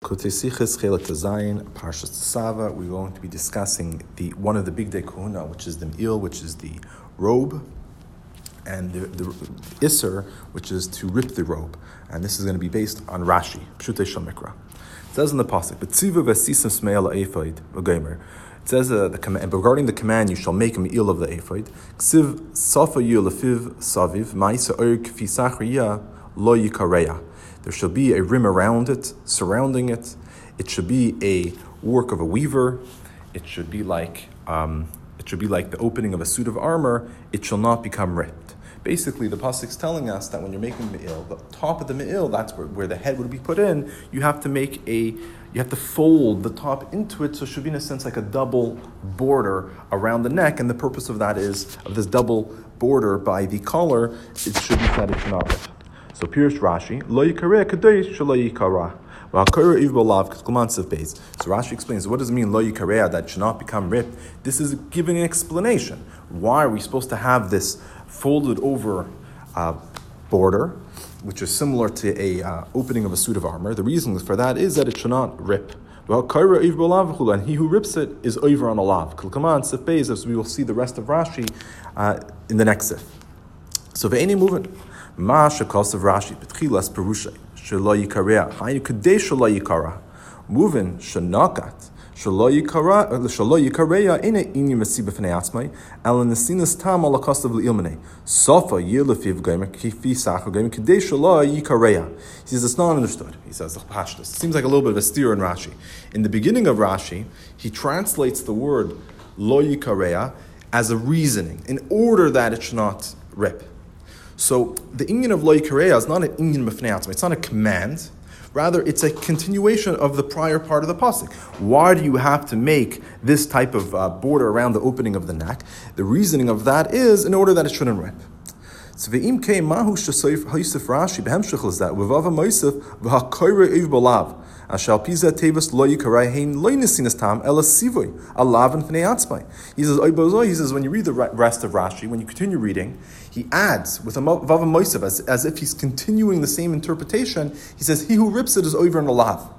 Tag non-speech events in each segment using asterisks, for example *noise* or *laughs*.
Zayin. We're going to be discussing the one of the big day Kahuna, which is the Me'il, which is the robe, and the, the Isser, which is to rip the robe. And this is going to be based on Rashi, Pshutei Shal Mikra. It says in the pasuk, "Betziva v'sisim smeil ha'ephod v'gomer." It says uh, the regarding the command, you shall make a me'il of the ephod. Ksiv safa yulafiv saviv ma'isa oir kfi sachriya lo yikareya. There shall be a rim around it, surrounding it. It should be a work of a weaver. It should be like um, it should be like the opening of a suit of armor. It shall not become ripped. Basically, the pasuk's telling us that when you're making the me'il, the top of the me'il, that's where, where the head would be put in. You have to make a you have to fold the top into it, so it should be in a sense like a double border around the neck. And the purpose of that is of this double border by the collar. It should be that it should not rip. So Pirish Rashi, lo yikareh kadosh shelo yikara. So Rashi explains, what does it mean, lo yikareya, that should not become ripped? This is giving an explanation. Why are we supposed to have this folded over uh, border, which is similar to a uh, opening of a suit of armor? The reason for that is that it should not rip. And he who rips it is over on a lav. As we will see the rest of Rashi uh, in the next sif. So ve'eni moving. Ma shekos Rashi betchilas perushay shelo yikareya hainu kadei shelo yikara. Moving shenakat shelo yikara er, shelo yikareya ina inyi mesiba fnei atzmai el nesinas tam ala kostav leilmene sofa yilefiv gaimer kifi sacher gaimer kadei shelo yikareya. He says it's not understood. He says the pashtus. Seems like a little bit of a steer in Rashi. In the beginning of Rashi he translates the word lo yikareya as a reasoning in order that it should not rip so the Inyan of Loi Kareya is not an Inyan Mefneatzma, it's not a command. Rather, it's a continuation of the prior part of the pasuk. Why do you have to make this type of uh, border around the opening of the neck? The reasoning of that is in order that it shouldn't rip. So ve'im kei mahu shasayif ha'yisif Rashi behemshich is that v'vava moisif v'ha'koyre iv balav ashal pizah tevus lo yikarai hein lo nesinas tam ela sivoy alav and pnei atzmai. He says he says when you read the rest of Rashi, when you continue reading, he adds with a vava moisif as, as if he's continuing the same interpretation. He says he who rips it is over an alav.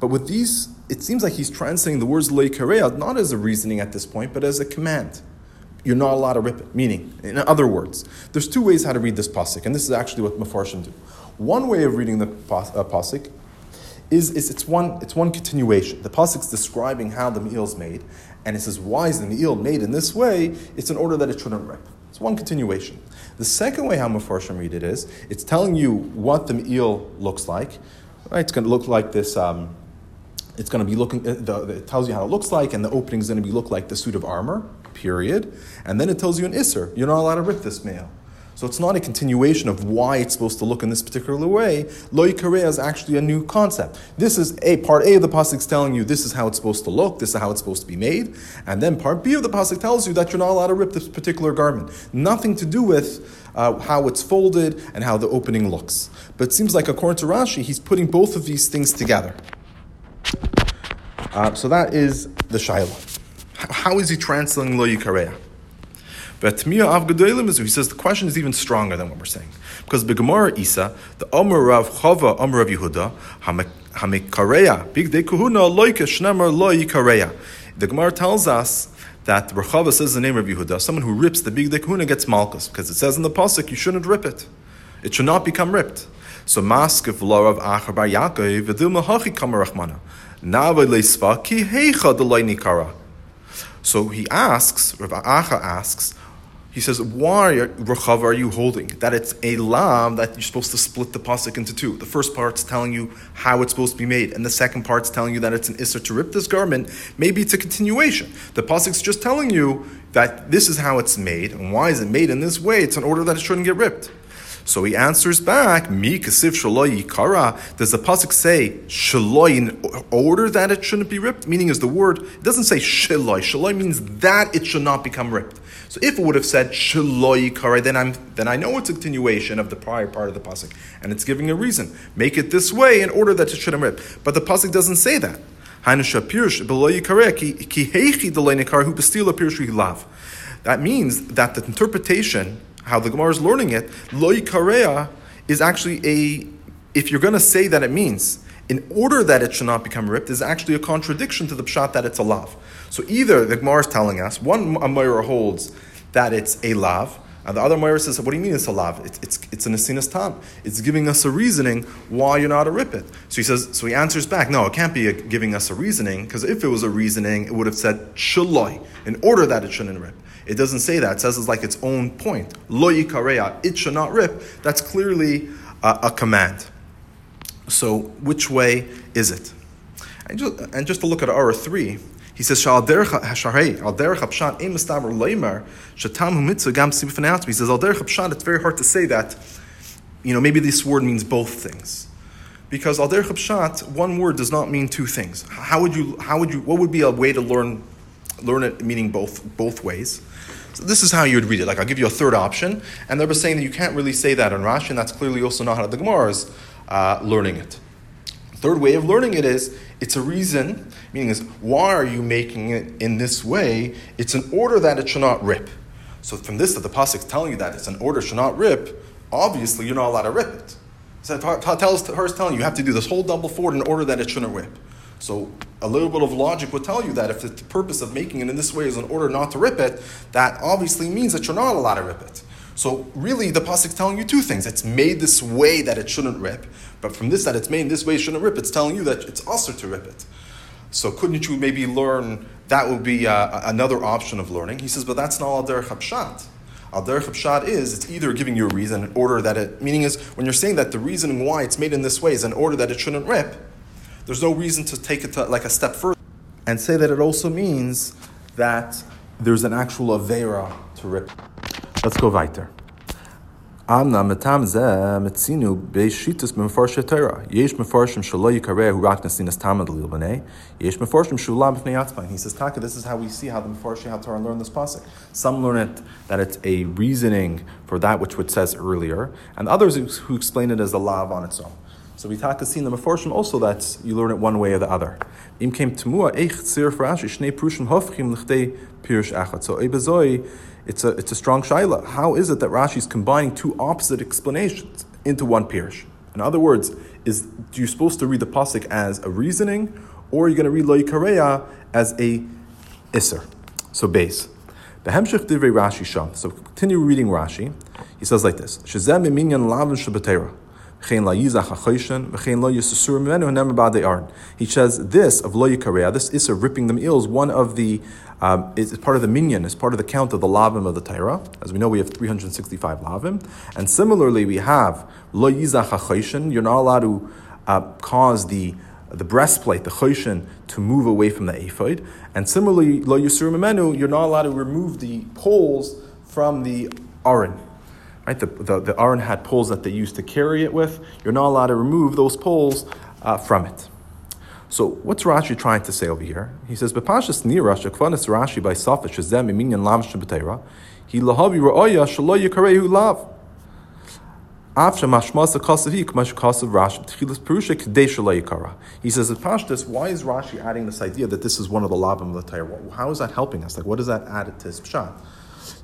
But with these, it seems like he's translating the words lo yikareya not as a reasoning at this point, but as a command you're not allowed to rip it. Meaning, in other words, there's two ways how to read this pasuk, and this is actually what Mefarshim do. One way of reading the uh, pasuk is, is it's one it's one continuation. The pasuk's describing how the me'il is made, and it says why is the me'il made in this way? It's in order that it shouldn't rip. It's one continuation. The second way how Mefarshim read it is it's telling you what the me'il looks like. Right? It's going to look like this. Um, it's going to be looking. Uh, the, it tells you how it looks like, and the opening is going to be look like the suit of armor period, and then it tells you an Isser, you're not allowed to rip this male. So it's not a continuation of why it's supposed to look in this particular way. Loi Kareya is actually a new concept. This is a part A of the pasuk telling you this is how it's supposed to look, this is how it's supposed to be made, and then part B of the pasuk tells you that you're not allowed to rip this particular garment. Nothing to do with uh, how it's folded and how the opening looks. But it seems like according to Rashi, he's putting both of these things together. Uh, so that is the Shaila. How is he translating Lo Yikareya? But Tmiya Av Gedolim is he says the question is even stronger than what we're saying. Because Begemara Isa, the Omer Rav Chava, Omer Rav Yehuda, Hamikareya, Big De Kuhuna, Loike Shnemer Lo Yikareya. The Gemara tells us that Rechava says the name of Yehuda, someone who rips the big dekuna gets malchus, because it says in the pasuk you shouldn't rip it. It should not become ripped. So maskif larav achar bar Yaakov hachi kamarachmana. Nava leisva ki heicha delay nikara. So he asks, Rav Acha asks, he says, why, Rechav, are you holding? That it's a lam that you're supposed to split the pasuk into two. The first part's telling you how it's supposed to be made, and the second part's telling you that it's an isser to rip this garment. Maybe it's a continuation. The pasuk's just telling you that this is how it's made, and why is it made in this way? It's in order that it shouldn't get ripped. So he answers back, Mi kasif shaloi kara. Does the pasuk say shaloi in order that it shouldn't be ripped? Meaning is the word, it doesn't say shaloi. Shaloi means that it should not become ripped. So if it would have said shaloi kara, then I'm then I know it's a continuation of the prior part of the pasuk, and it's giving a reason. Make it this way in order that it shouldn't rip. But the pasuk doesn't say that. That means that the interpretation how the Gemara is learning it, loy is actually a, if you're going to say that it means in order that it should not become ripped is actually a contradiction to the pshat that it's a lav. So either the Gemara is telling us, one Amira holds that it's a lav, and the other Moira says, what do you mean it's a lav? It's, it's, it's an asinas tam. It's giving us a reasoning why you're not a ripit. So he says, so he answers back, no, it can't be a, giving us a reasoning, because if it was a reasoning, it would have said shaloi, in order that it shouldn't rip. It doesn't say that. It says it's like its own point. Lo yikareya, it should not rip. That's clearly a command. So which way is it? And just, and just to look at Ara 3, he says, al He says, al it's very hard to say that, you know, maybe this word means both things. Because al derech one word does not mean two things. How would you, how would you, what would be a way to learn, learn it meaning both, both ways? So this is how you would read it. Like I'll give you a third option, and they're saying that you can't really say that in Rashi, and that's clearly also not how the Gemara is uh, learning it. Third way of learning it is it's a reason, meaning is why are you making it in this way? It's an order that it should not rip. So from this that the pasuk is telling you that it's an order should not rip, obviously you're not allowed to rip it. So tells her is telling you you have to do this whole double forward in order that it shouldn't rip. So a little bit of logic would tell you that if the purpose of making it in this way is in order not to rip it, that obviously means that you're not allowed to rip it. So really, the pasuk is telling you two things. It's made this way that it shouldn't rip, but from this that it's made this way it shouldn't rip, it's telling you that it's also to rip it. So couldn't you maybe learn that would be uh, another option of learning? He says, but that's not al derech hapshat. Al derech hapshat is it's either giving you a reason, in order that it. Meaning is when you're saying that the reason why it's made in this way is in order that it shouldn't rip. There's no reason to take it to, like a step further and say that it also means that there's an actual avera to rip. Let's go weiter. Amna ze Torah. Yesh yikareh hu rak nesinas tamad lilbanei. Yesh shulam. He says, Taka, this is how we see how the mefarshim HaTorah learn this pasuk. Some learn it that it's a reasoning for that which it says earlier, and others who explain it as a law on its own. So we talk see in the Mefarshim also that you learn it one way or the other. Im came temua eich tzir frashi shnei prushim hofchim lichdei pirush achat. So ebezoi it's a, it's a strong shaila. How is it that Rashi is combining two opposite explanations into one pirush? In other words, is you're supposed to read the pasuk as a reasoning, or you're you going to read lo yikareya as a iser? So base. The hemshich divrei Rashi sham. So continue reading Rashi. He says like this: Shezem minyan lavin shabbatera. He says this of lo this is of ripping the meals, one of the um, is, part of the minyan, is part of the count of the lavim of the Torah. As we know, we have 365 lavim, and similarly we have lo You're not allowed to uh, cause the the breastplate, the choshen, to move away from the ephod, and similarly lo. You're not allowed to remove the poles from the aron. Right? The, the, the Aron had poles that they used to carry it with. You're not allowed to remove those poles uh, from it. So what's Rashi trying to say over here? He says, "Bepashas nira shekvanis Rashi by Safish shezem iminyan lam shebetera he lahavi ra'oya shalo yikarehu lav." After mashmas kasavi k'mash kasav Rashi tchilas perusha yikara. He says, "Pashtas, why is Rashi adding this idea that this is one of the lavim of the Torah? How is that helping us? Like, what does that add to his pshat?"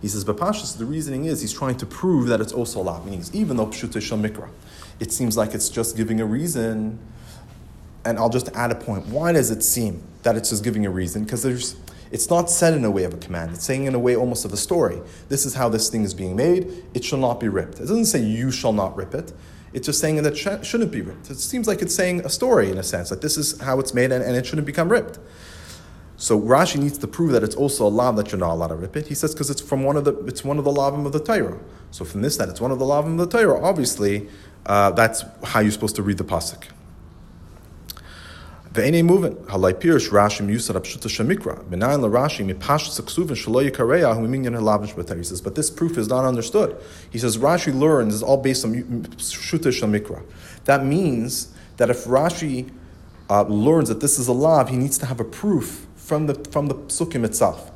He says, Bapashas, the reasoning is he's trying to prove that it's also lav, meaning even though Pshute Mikra, it seems like it's just giving a reason. And I'll just add a point. Why does it seem that it's just giving a reason? Because there's it's not said in a way of a command. It's saying in a way almost of a story. This is how this thing is being made. It shall not be ripped. It doesn't say you shall not rip it. It's just saying that it shouldn't be ripped. It seems like it's saying a story in a sense, that this is how it's made and, and it shouldn't become ripped. So Rashi needs to prove that it's also a lav that you're not allowed to rip it. He says because it's from one of the it's one of the lavim of the Torah. So from this that it's one of the lavim of the Torah, obviously uh, that's how you're supposed to read the pasuk. Ve'enei moving halai pirish Rashi yusad apshuta shemikra benayin Rashi mipash saksuvin shaloy kareya hu minyan halavish b'tar. He says, but this proof is not understood. He says Rashi learns is all based on pshuta shemikra. That means that if Rashi uh, learns that this is a lav, he needs to have a proof from the, from the psukim itself.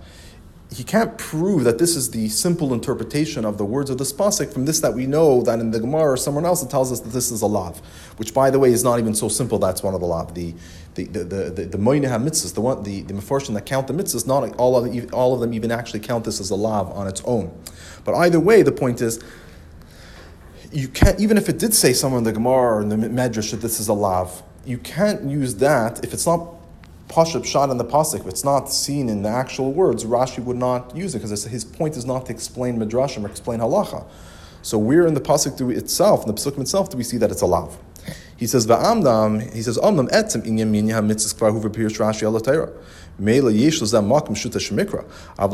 He can't prove that this is the simple interpretation of the words of the pasuk from this that we know that in the Gemara or someone else it tells us that this is a lav, which by the way is not even so simple. That's one of the lav. The the the the the, the mitzvahs, the one the the meforshim that count the mitzvahs, not all of all of them even actually count this as a lav on its own. But either way, the point is you can't even if it did say somewhere in the Gemara or in the Medrash that this is a lav, you can't use that if it's not Pashup shot in the pasuk, if it's not seen in the actual words, Rashi would not use it because his point is not to explain midrashim or explain halacha. So where in the pasuk do we itself, in the pasuk itself, do we see that it's a lav? He says va'amdam. He says amdam etzem inyam minyam mitzvah kvar huver pirish Rashi al Mela yesh lezam makim shuta shemikra. Av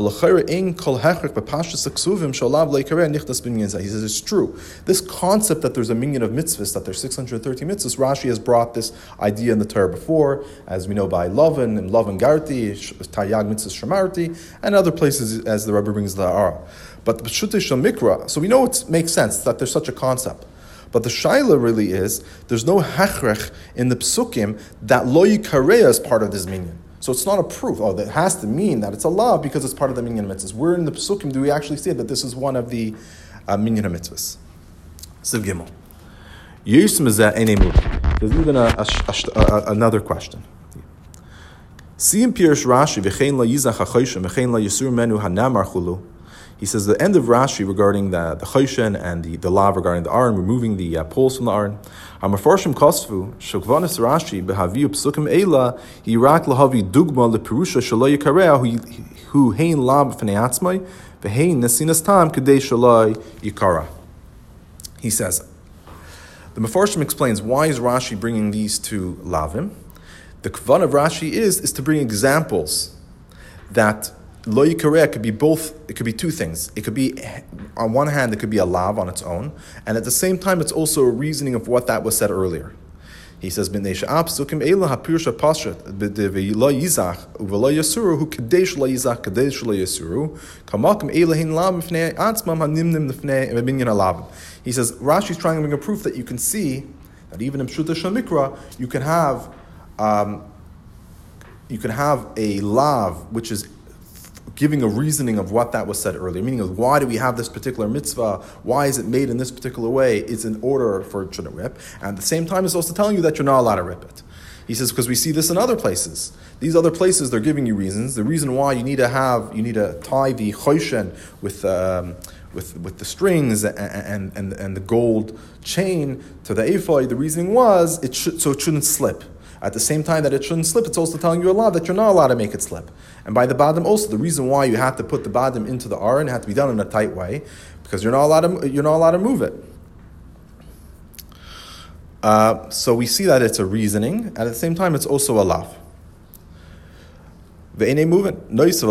ein kol hechrek bepashas aksuvim shalav leikare nichtas binyan He says it's true. This concept that there's a minion of mitzvahs, that there's 630 mitzvahs, Rashi has brought this idea in the Torah before, as we know by Lovin and Lovin Garti, Tayag mitzvahs Shamarti, and other places as the Rebbe brings the Ara. But the Pshutei Mikra, so we know it makes sense that there's such a concept. But the shaila really is there's no hechrech in the psukim that lo yikareya is part of this minyan. So it's not a proof. Oh, that has to mean that it's a law because it's part of the minyan mitzvahs. Where in the psukim do we actually say that this is one of the uh, minyan mitzvahs? Siv Gimel. There's even a, a, a, another question. Siyim Pirish Rashi v'chein la yizach ha-choshim v'chein la yisur menu he says the end of Rashi regarding the, the Choshen and the, the law regarding the Aron, removing the uh, poles from the Aron. Kosvu, Rashi, Behaviu Psukim Eila, Irak Lahavi Dugma who Hain Lab Nesinas Tam Kadei Yikara. He says, the Mefarshim explains why is Rashi bringing these two lavim. The kvan of Rashi is is to bring examples that Lo yikareah could be both, it could be two things. It could be, on one hand, it could be a lav on its own, and at the same time, it's also a reasoning of what that was said earlier. He says, "B'nei she'ab sukim eila hapirsha pashat b'devi yizach u'v'lo yasuru hu kadesh lo yizach kadesh lo yasuru kamakim eila hin lam fnei atzmam hanimnim lefnei minyan alav." He says Rashi is trying to bring a proof that you can see that even in Pshuta Shamikra you can have um, you can have a lav which is giving a reasoning of what that was said earlier, meaning of why do we have this particular mitzvah, why is it made in this particular way, It's in order for it shouldn't rip. And at the same time, it's also telling you that you're not allowed to rip it. He says, because we see this in other places. These other places, they're giving you reasons. The reason why you need to have, you need to tie the choshen with, um, with, with the strings and, and, and, and the gold chain to the ephod, the reasoning was it should, so it shouldn't slip. At the same time that it shouldn't slip, it's also telling you a lot that you're not allowed to make it slip. And by the bottom also, the reason why you have to put the bottom into the aron had to be done in a tight way, because you're not allowed to, you're not allowed to move it. Uh, so we see that it's a reasoning, at the same time it's also a moving. First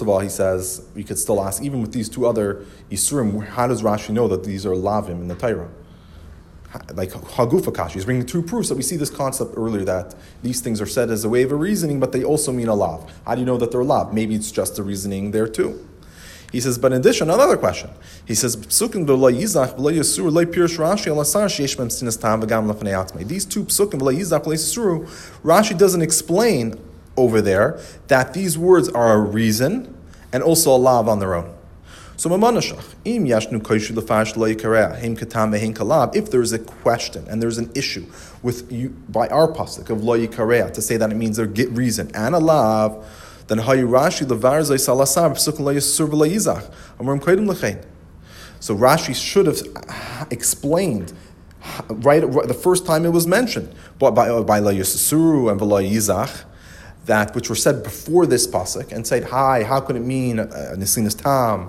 of all, he says we could still ask, even with these two other isurim, how does Rashi know that these are lavim in the Torah? Like Hagufa Kashi. He's bringing two proofs that we see this concept earlier that these things are said as a way of a reasoning, but they also mean a lav. How do you know that they're lav? Maybe it's just a reasoning there too. He says, but in addition, another question. He says. These two psukim Rashi doesn't explain over there that these words are a reason and also a lav on their own. So mamanashach, im yashnu koishu lefash lo him katam vehin kalab. If there is a question and there is an issue with you by our pasuk of lo yikareah to say that it means there get reason and a lav, then hayu Rashi levar zay salasar psuk lo yisur v'lo yizach amrim koidim lechein. So Rashi should have explained right, right, the first time it was mentioned by by, by lo yisuru and v'lo yizach that which were said before this pasuk and said, "Hi, how could it mean uh, nesinas tam?"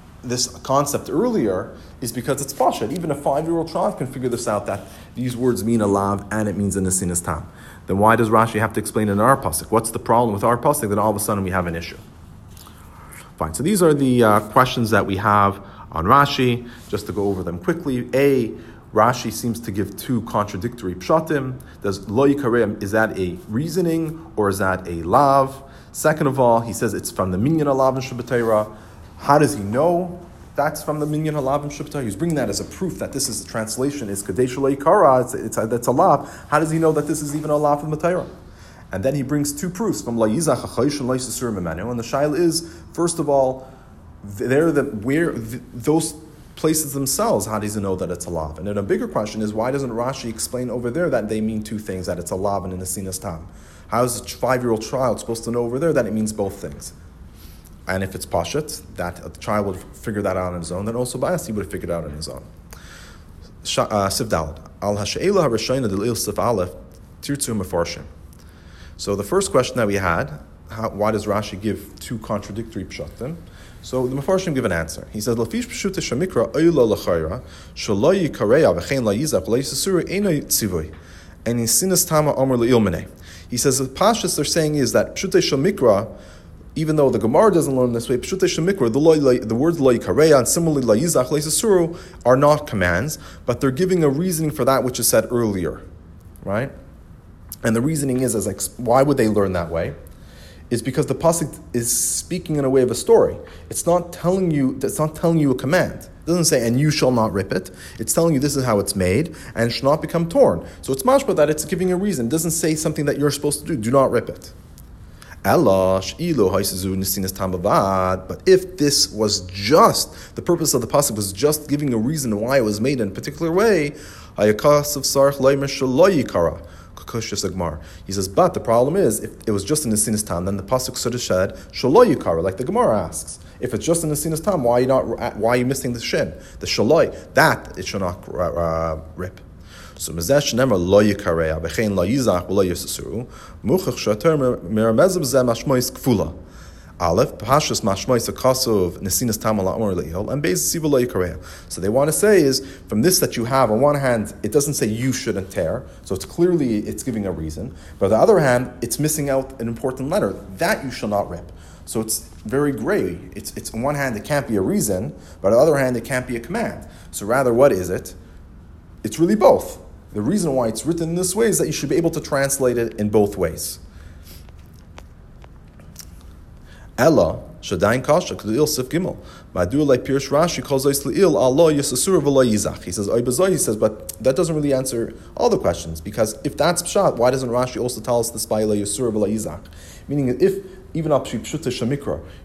this concept earlier is because it's Pashat. Even a five year old child can figure this out that these words mean a lav and it means a nesinas tam. Then why does Rashi have to explain in our pasuk? What's the problem with our pasuk that all of a sudden we have an issue? Fine. So these are the uh, questions that we have on Rashi. Just to go over them quickly. A. Rashi seems to give two contradictory pshatim. Does lo yikareim, is that a reasoning or is that a lav? Second of all, he says it's from the minyan alav and Shabbatera. How does he know that's from the Minyan Halav and? He's bringing that as a proof that this is the translation is Kadesh Kara, it's, it's, uh, that's a lav. How does he know that this is even a from the Torah? And then he brings two proofs from La Yizach HaChosh and La Yisasur Memenu. And the shaila is, first of all, they're the, where those places themselves, how does he know that it's a lav? And then a bigger question is, why doesn't Rashi explain over there that they mean two things, that it's a lav and an asinas tam? How is a five-year-old child supposed to know over there that it means both things? And if it's pashat, that the child would figure that out on his own, then also bias he would have figured it out on his own. Uh, Al Hashe'ela HaRashayna Del Sif Aleph Mefarshim. So the first question that we had, how, why does Rashi give two contradictory pshatim? So the Mefarshim give an answer. He says, "Lafish pshuta shamikra oyla lachayra shaloyi kareya v'chein la'yizach la'yisasuru ena tzivui and in sinas tama omer le'ilmene." He says the pashas they're saying is that pshuta shamikra, even though the Gemara doesn't learn this way, pshuta shamikra, the, the words loy kareya and similarly la'yizach la'yisasuru are not commands, but they're giving a reasoning for that which is said earlier, right? And the reasoning is, as like, why would they learn that way? is because the pasuk is speaking in a way of a story. It's not telling you. It's not telling you a command. It doesn't say, "And you shall not rip it." It's telling you this is how it's made, and it should not become torn. So it's mashma that it's giving a reason. It doesn't say something that you're supposed to do. Do not rip it. But if this was just the purpose of the pasuk was just giving a reason why it was made in a particular way, he says, but the problem is, if it was just in the sinas time, then the pasuk should have said shaloi yikara, like the Gemara asks. If it's just in the sinas time, why are you not? Why are you missing the shin, the shaloi? That it should not uh, rip. So nemer lo yikareya bechein lo yizach v'lo muchach zeh mashmois kfula. Aleph, Pashas Mashmois Akasov Nesinas Leihol, and Yikareya. So they want to say is from this that you have, on one hand, it doesn't say you shouldn't tear, so it's clearly it's giving a reason. But on the other hand, it's missing out an important letter that you shall not rip. So it's very gray. It's, it's on one hand it can't be a reason, but on the other hand it can't be a command. So rather, what is it? It's really both. The reason why it's written in this way is that you should be able to translate it in both ways. Ella, Shadain Kasha, Kedil Sif Gimel. Madur like Pirush Rashi calls Ois Le'il, Allah Yisasur V'lo Yizach. He says, Oibazoi, he says, but that doesn't really answer all the questions, because if that's Pshat, why doesn't Rashi also tell us this by Yisur V'lo Yizach? Meaning, if even up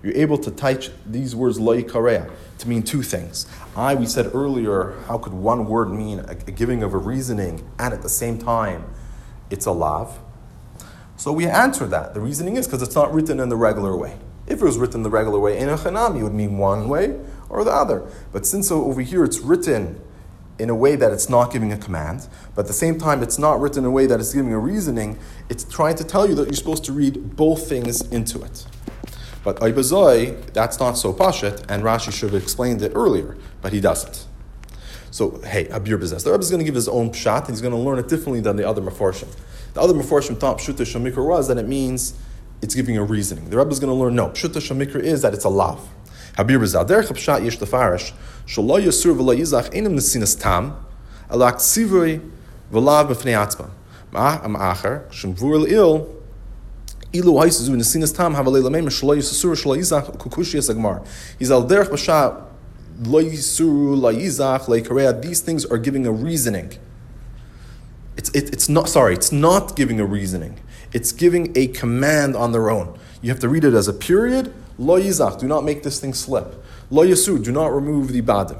you're able to touch these words Loi Kareya to mean two things. I, we said earlier, how could one word mean a, giving of a reasoning, and at the same time, it's a lav? So we answer that. The reasoning is because it's not written in the regular way. If it was written the regular way, in a chanami would mean one way or the other. But since over here it's written in a way that it's not giving a command, but at the same time it's not written in a way that it's giving a reasoning, it's trying to tell you that you're supposed to read both things into it. But Aibazoi, that's not so pashat, and Rashi should have explained it earlier, but he doesn't. So, hey, Abir Bezes. The Rebbe is going to give his own pshat, and he's going to learn it differently than the other Meforshim. The other Meforshim thought Pshuta Shamikra was that it means it's giving a reasoning. The Rebbe is going to learn, no, Pshuta Shamikra is that it's a lav. Habir B'zal, Derech Pshat Yesh Tefarish, Shalo Yasur V'lo Yizach, Enim Nesinas Tam, Alak Tzivui V'lav B'fnei Atzma. Ma'am Acher, Shem Vur L'il, Ilu Haisizu Nesinas Tam, Havalei Lameim, Shalo Yasur, Shalo Yizach, Kukushi. He's Al Derech Pshat, Lo Lo Yizach, these things are giving a reasoning. It's, it, it's not, sorry, it's not giving a reasoning. It's giving a command on their own. You have to read it as a period. Lo yizach, do not make this thing slip. Lo yasur, do not remove the badim.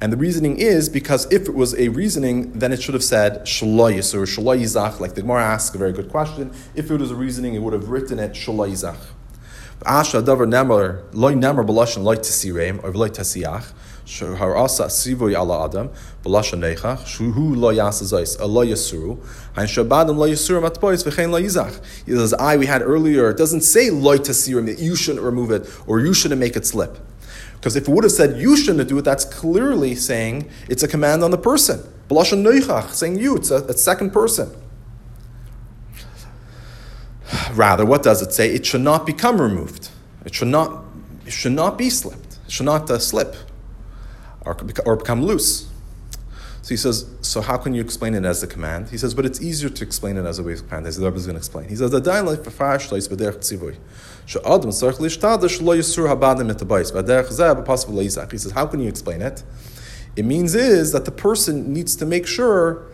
And the reasoning is because if it was a reasoning, then it should have said shlo yisur, shlo yizach, like the Gemara asks a very good question. If it was a reasoning, it would have written it shlo yizach. Asha davar loy loy or loy tesiach. Harasa sivoy ala adam b'lasha nechach shuhu lo yasazais a yasuru shabadim lo yasuru matbois v'chein lo yizach. Says, "I we had earlier. It doesn't say lo tasirim that you shouldn't remove it or you shouldn't make it slip." Because if it would have said you shouldn't do it, that's clearly saying it's a command on the person. B'lasha neichach, saying you, it's a, a second person. Rather, what does it say? It should not become removed. It should not. It should not be slipped. It should not uh, slip or, or become loose. So he says, so how can you explain it as a command? He says, but it's easier to explain it as a way of command, the Rebbe is going to explain. He says, He says, how can you explain it? It means is that the person needs to make sure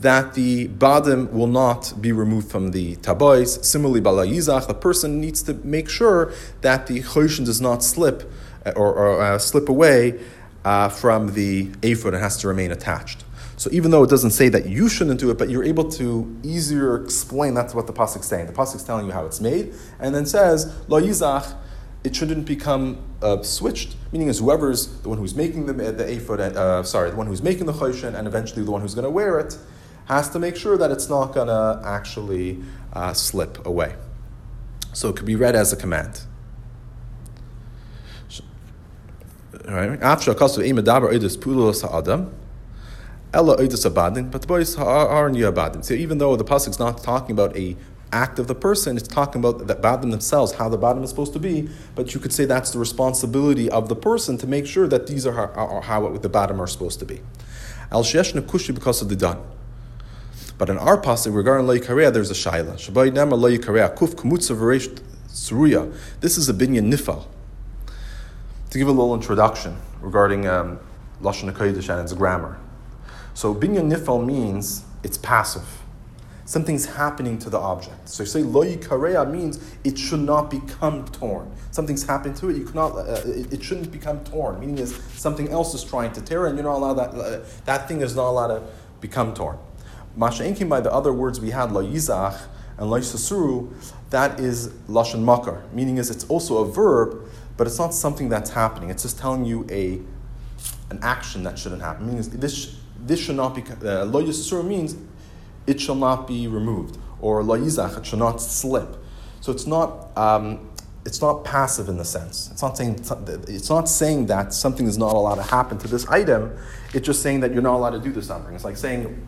that the badim will not be removed from the tabois. Similarly, balayizach, the person needs to make sure that the choshen does not slip uh, or, or uh, slip away uh, from the ephod and has to remain attached. So even though it doesn't say that you shouldn't do it, but you're able to easier explain that's what the pasuk's saying. The pasuk's telling you how it's made, and then says lo yizach, it shouldn't become uh, switched. Meaning is whoever's the one who's making the the ephod, uh, sorry, the one who's making the choshen, and eventually the one who's going to wear it, has to make sure that it's not going to actually uh, slip away. So it could be read as a command. After kasu imadaber idus pulos ha'adam. Ella oidus abadin, but the boys are not abadin. So even though the pasuk is not talking about a act of the person, it's talking about the badim themselves, how the badim is supposed to be. But you could say that's the responsibility of the person to make sure that these are how, are how the badim are supposed to be. Al sheshna kushi because of the done. But in our pasuk regarding lo yikareya, there's a shaila. Shabai nema lo yikareya kuf kumutza suruya. This is a binyan nifal. To give a little introduction regarding um, lashon hakodesh and its grammar. So binyan nifal means it's passive. Something's happening to the object. So you say lo yikareya means it should not become torn. Something's happened to it. You cannot. Uh, it, it, shouldn't become torn. Meaning is something else is trying to tear, and you're not allowed that. Uh, that thing is not allowed to become torn. Masha'inkim by the other words we had lo yizach and lo yisasuru, that is lashon makar. Meaning is it's also a verb, but it's not something that's happening. It's just telling you a an action that shouldn't happen. Meaning this this should not be uh, lo yisasuru means it shall not be removed, or lo yizach, it shall not slip. So it's not, um, it's not passive in the sense. It's not saying it's not saying that something is not allowed to happen to this item. It's just saying that you're not allowed to do this something. It's like saying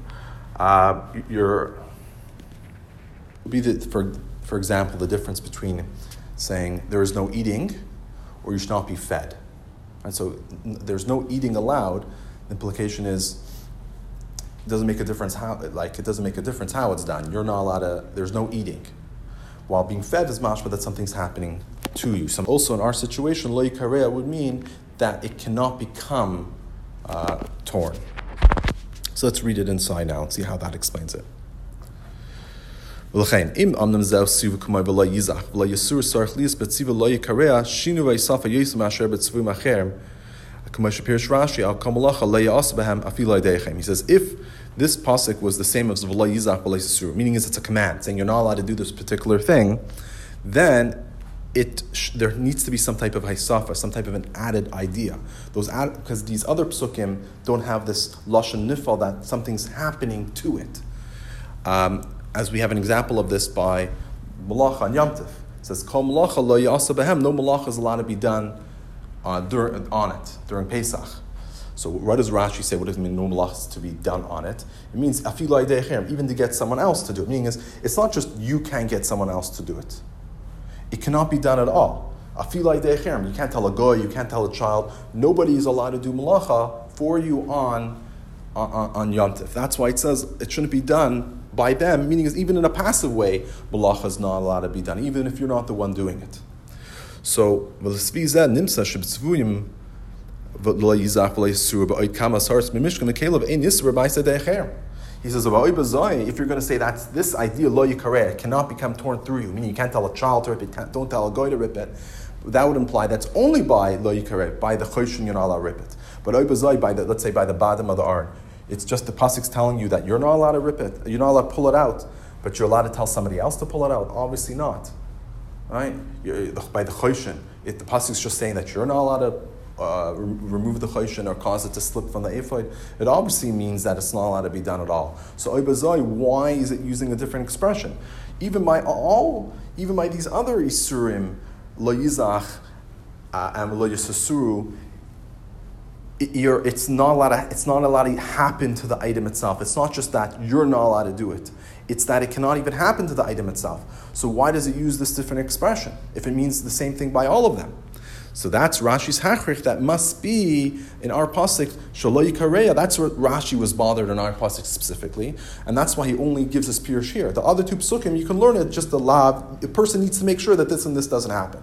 uh, you're be the, for for example the difference between saying there is no eating or you should not be fed. And so there's no eating allowed. The implication is it doesn't make a difference how like it doesn't make a difference how it's done. You're not allowed to. There's no eating. While being fed is mashma that something's happening to you. Some, also in our situation, lo would mean that it cannot become uh, torn. So let's read it inside now and see how that explains it. אם אמנם זהו סיבו כמי ולא ייזך, ולא יסור סורך ליס בציבו לא יקרע, שינו ויסף היסו מאשר בצבוים אחרים, he says, if this pasuk was the same as v'lo yizach v'lo meaning is it's a command saying you're not allowed to do this particular thing, then it there needs to be some type of haisafa, some type of an added idea. Those because these other psukim don't have this lashon nifal that something's happening to it. Um, as we have an example of this by malacha and yamtiv. It says. No malacha is allowed to be done uh, on it during Pesach. So what does Rashi say? What does it mean no malachas to be done on it? It means even to get someone else to do it. Meaning is it's not just you can get someone else to do it. It cannot be done at all. Afilai You can't tell a goy, you can't tell a child. Nobody is allowed to do malacha for you on on, on Yom Yontif. That's why it says it shouldn't be done by them. Meaning is even in a passive way, malacha is not allowed to be done, even if you're not the one doing it. So. He says, if you're going to say that this idea, lo cannot become torn through you, meaning you can't tell a child to rip it, don't tell a guy to rip it, that would imply that's only by lo by the choshen you're not allowed to rip it. But by the, let's say by the bottom of the arn, it's just the pasuk's telling you that you're not allowed to rip it, you're not allowed to pull it out, but you're allowed to tell somebody else to pull it out. Obviously not right? By the choshen, the pasuk is just saying that you're not allowed to uh, remove the choshen or cause it to slip from the ephod. It obviously means that it's not allowed to be done at all. So oibazai, why is it using a different expression? Even by all, even by these other isurim, lo yizach uh, and lo it's not allowed to, it's not allowed to happen to the item itself. It's not just that you're not allowed to do it. It's that it cannot even happen to the item itself. So why does it use this different expression if it means the same thing by all of them? So that's Rashi's hachrich. That must be in our pasuk shaloi kareya. That's what Rashi was bothered in our pasuk specifically, and that's why he only gives us pirush here. The other two psukim you can learn it just the lav. A person needs to make sure that this and this doesn't happen.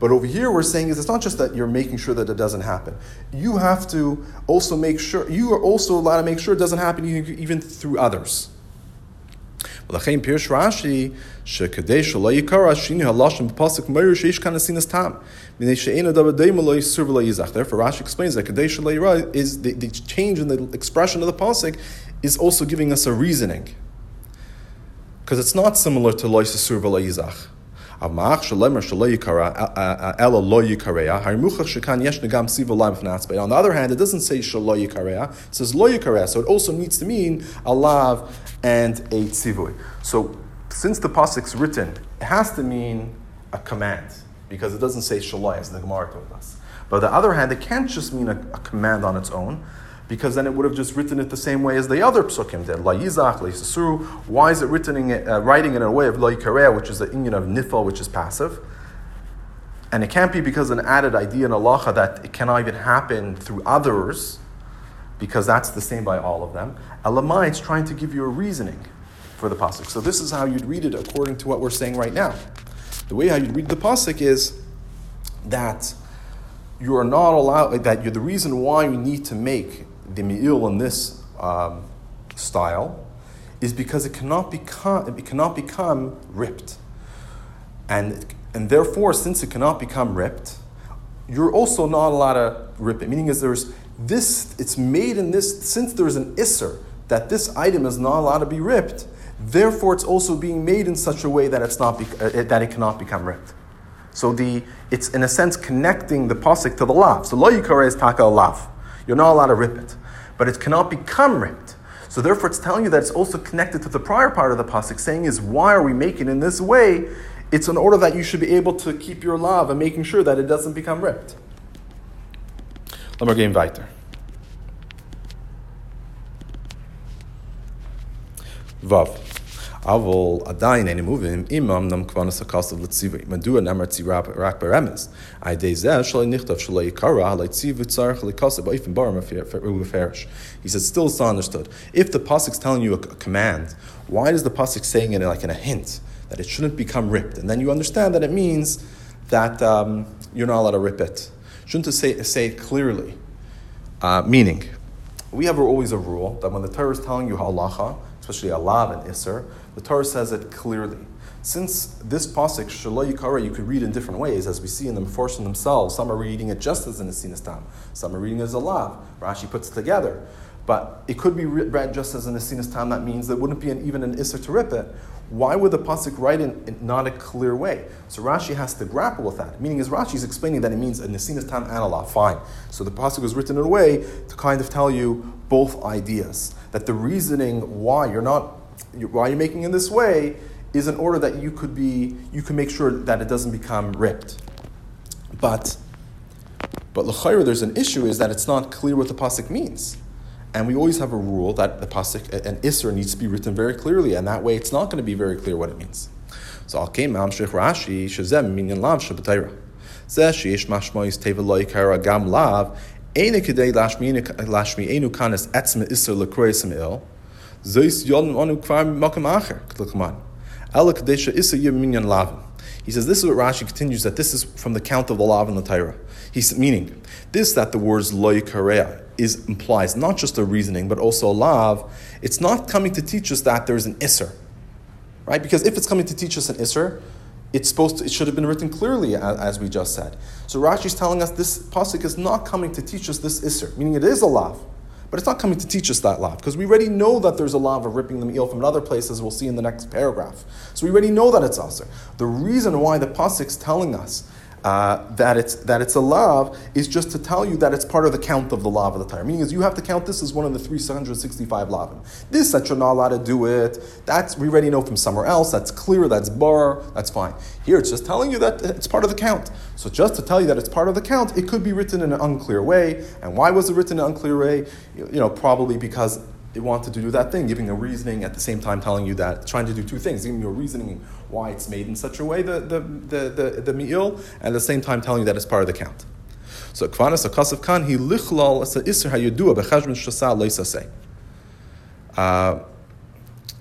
But over here, we're saying is it's not just that you're making sure that it doesn't happen. You have to also make sure, you are also allowed to make sure it doesn't happen even through others. ולכן פירש רש"י שכדי שלא יקרא שיני הלשון בפסק מויר שיש כאן הסינס טעם. מפני שאין הדבר דיימה לא יסור ולא יזך. Therefore Rashi explains that כדי שלא ירא is the, the change in the expression of the pasuk is also giving us a reasoning. Because it's not similar to lo yisur yizach. On the other hand, it doesn't say shalo yikareya, it says lo yikareya, so it also needs to mean a lav and a tzivui. So since the pasuk's written, it has to mean a command, because it doesn't say shalai, as the Gemara told us. But on the other hand, it can't just mean a, a command on its own, because then it would have just written it the same way as the other psukim did. La yizach, la. Why is it written in, uh, writing in a way of la yikareya, which is the union of nifal, which is passive? And it can't be because an added idea in halacha that it cannot even happen through others, because that's the same by all of them. Elamai, it's trying to give you a reasoning for the pasuk. So this is how you'd read it according to what we're saying right now. The way how you'd read the pasuk is that you are not allowed that you're the reason why you need to make the mi'il in this um, style is because it cannot become it cannot become ripped, and and therefore, since it cannot become ripped, you're also not allowed to rip it. Meaning, is there's this it's made in this since there's an isser that this item is not allowed to be ripped. Therefore, it's also being made in such a way that it's not be, uh, that it cannot become ripped. So the it's in a sense connecting the pasuk to the lav. So lo yikare is taka lav. You're not allowed to rip it but it cannot become ripped. So therefore, it's telling you that it's also connected to the prior part of the pasuk, saying is why are we making in this way? It's in order that you should be able to keep your love and making sure that it doesn't become ripped. Let me gehen weiter. Vav. Avol adayin eni muvim imam nam kvanas hakasav letzivui. Madua namar tzirab rak beremes. Aidei zeh nichtav. He says, still it's not understood. If the pasuk's telling you a, a command, why does the pasuk saying it like in a hint that it shouldn't become ripped? And then you understand that it means that um, you're not allowed to rip it. Shouldn't it say, say it clearly? Uh, meaning, we have always a rule that when the Torah is telling you halacha, especially alav and iser, the Torah says it clearly. Since this pasuk shaloi yikara you could read in different ways, as we see in the Meforshim themselves. Some are reading it just as an asinas tam. Some are reading it as a lav. Rashi puts it together. But it could be read just as an asinas tam. That means there wouldn't be an, even an isser to rip it. Why would the pasuk write in, in, not a clear way? So Rashi has to grapple with that. Meaning, as Rashi is explaining that it means a nesinas tam and a lav. Fine. So the pasuk was written in a way to kind of tell you both ideas. That the reasoning why you're not why you're making in this way is in order that you could be you can make sure that it doesn't become ripped. But but l'chayra, there's an issue is that it's not clear what the pasuk means. And we always have a rule that the pasuk, an isra needs to be written very clearly, and that way it's not going to be very clear what it means. So al came mamshich Rashi shazem minyan lav shabbatayra. Zeh sheyesh mashmois gam lav kedei lashmi enu kanes etzme isra lekroy il. Zois yon anu kvar acher kadesha yim minyan lavin. He says this is what Rashi continues that this is from the count of the lav in the Torah. He's meaning this that the words loy kareya is implies not just a reasoning but also a lav. It's not coming to teach us that there's an isser, right? Because if it's coming to teach us an isser, it's supposed to, it should have been written clearly as, as we just said. So Rashi is telling us this pasuk is not coming to teach us this isser, meaning it is a lav. But it's not coming to teach us that law, because we already know that there's a law of ripping the me'il from another places we'll see in the next paragraph. So we already know that it's aser. The reason why the pasuk's telling us uh, that it's that it's a lav is just to tell you that it's part of the count of the lav of the Torah. Meaning is you have to count this as one of the 365 lavim. This that you're not allowed to do it. That's we already know from somewhere else. That's clear. That's bar. That's fine. Here it's just telling you that it's part of the count. So just to tell you that it's part of the count, it could be written in an unclear way. And why was it written in an unclear way? You know, probably because they wanted to do that thing, giving a reasoning at the same time telling you that, trying to do two things, giving you a reasoning why it's made in such a way, the, the, the, the, the me'il, and at the same time telling you that it's part of the count. So kvanas akasav kan he lichlal as a isr hayudua bechashbin shasa leisase. Uh,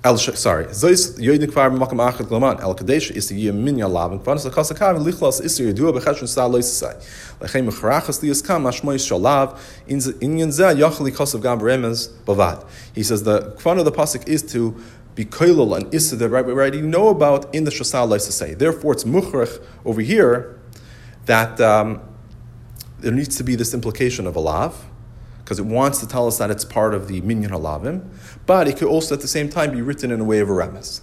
El sorry, zois yoydik kvar makam achad glaman el kadesh is the minya lav and kvanas lakas kav lichlas is the yedua bechashon sa lois sai lechem mechrachas lias kam mashmoy shalav yachli kos of gam remez bavad. He says the kvan of the pasuk is to be koilul and issa that right we already know about in the shasal say. Therefore, it's muchrach over here that um, there needs to be this implication of a lav because it wants to tell us that it's part of the minyan halavim, but it could also at the same time be written in a way of a remes.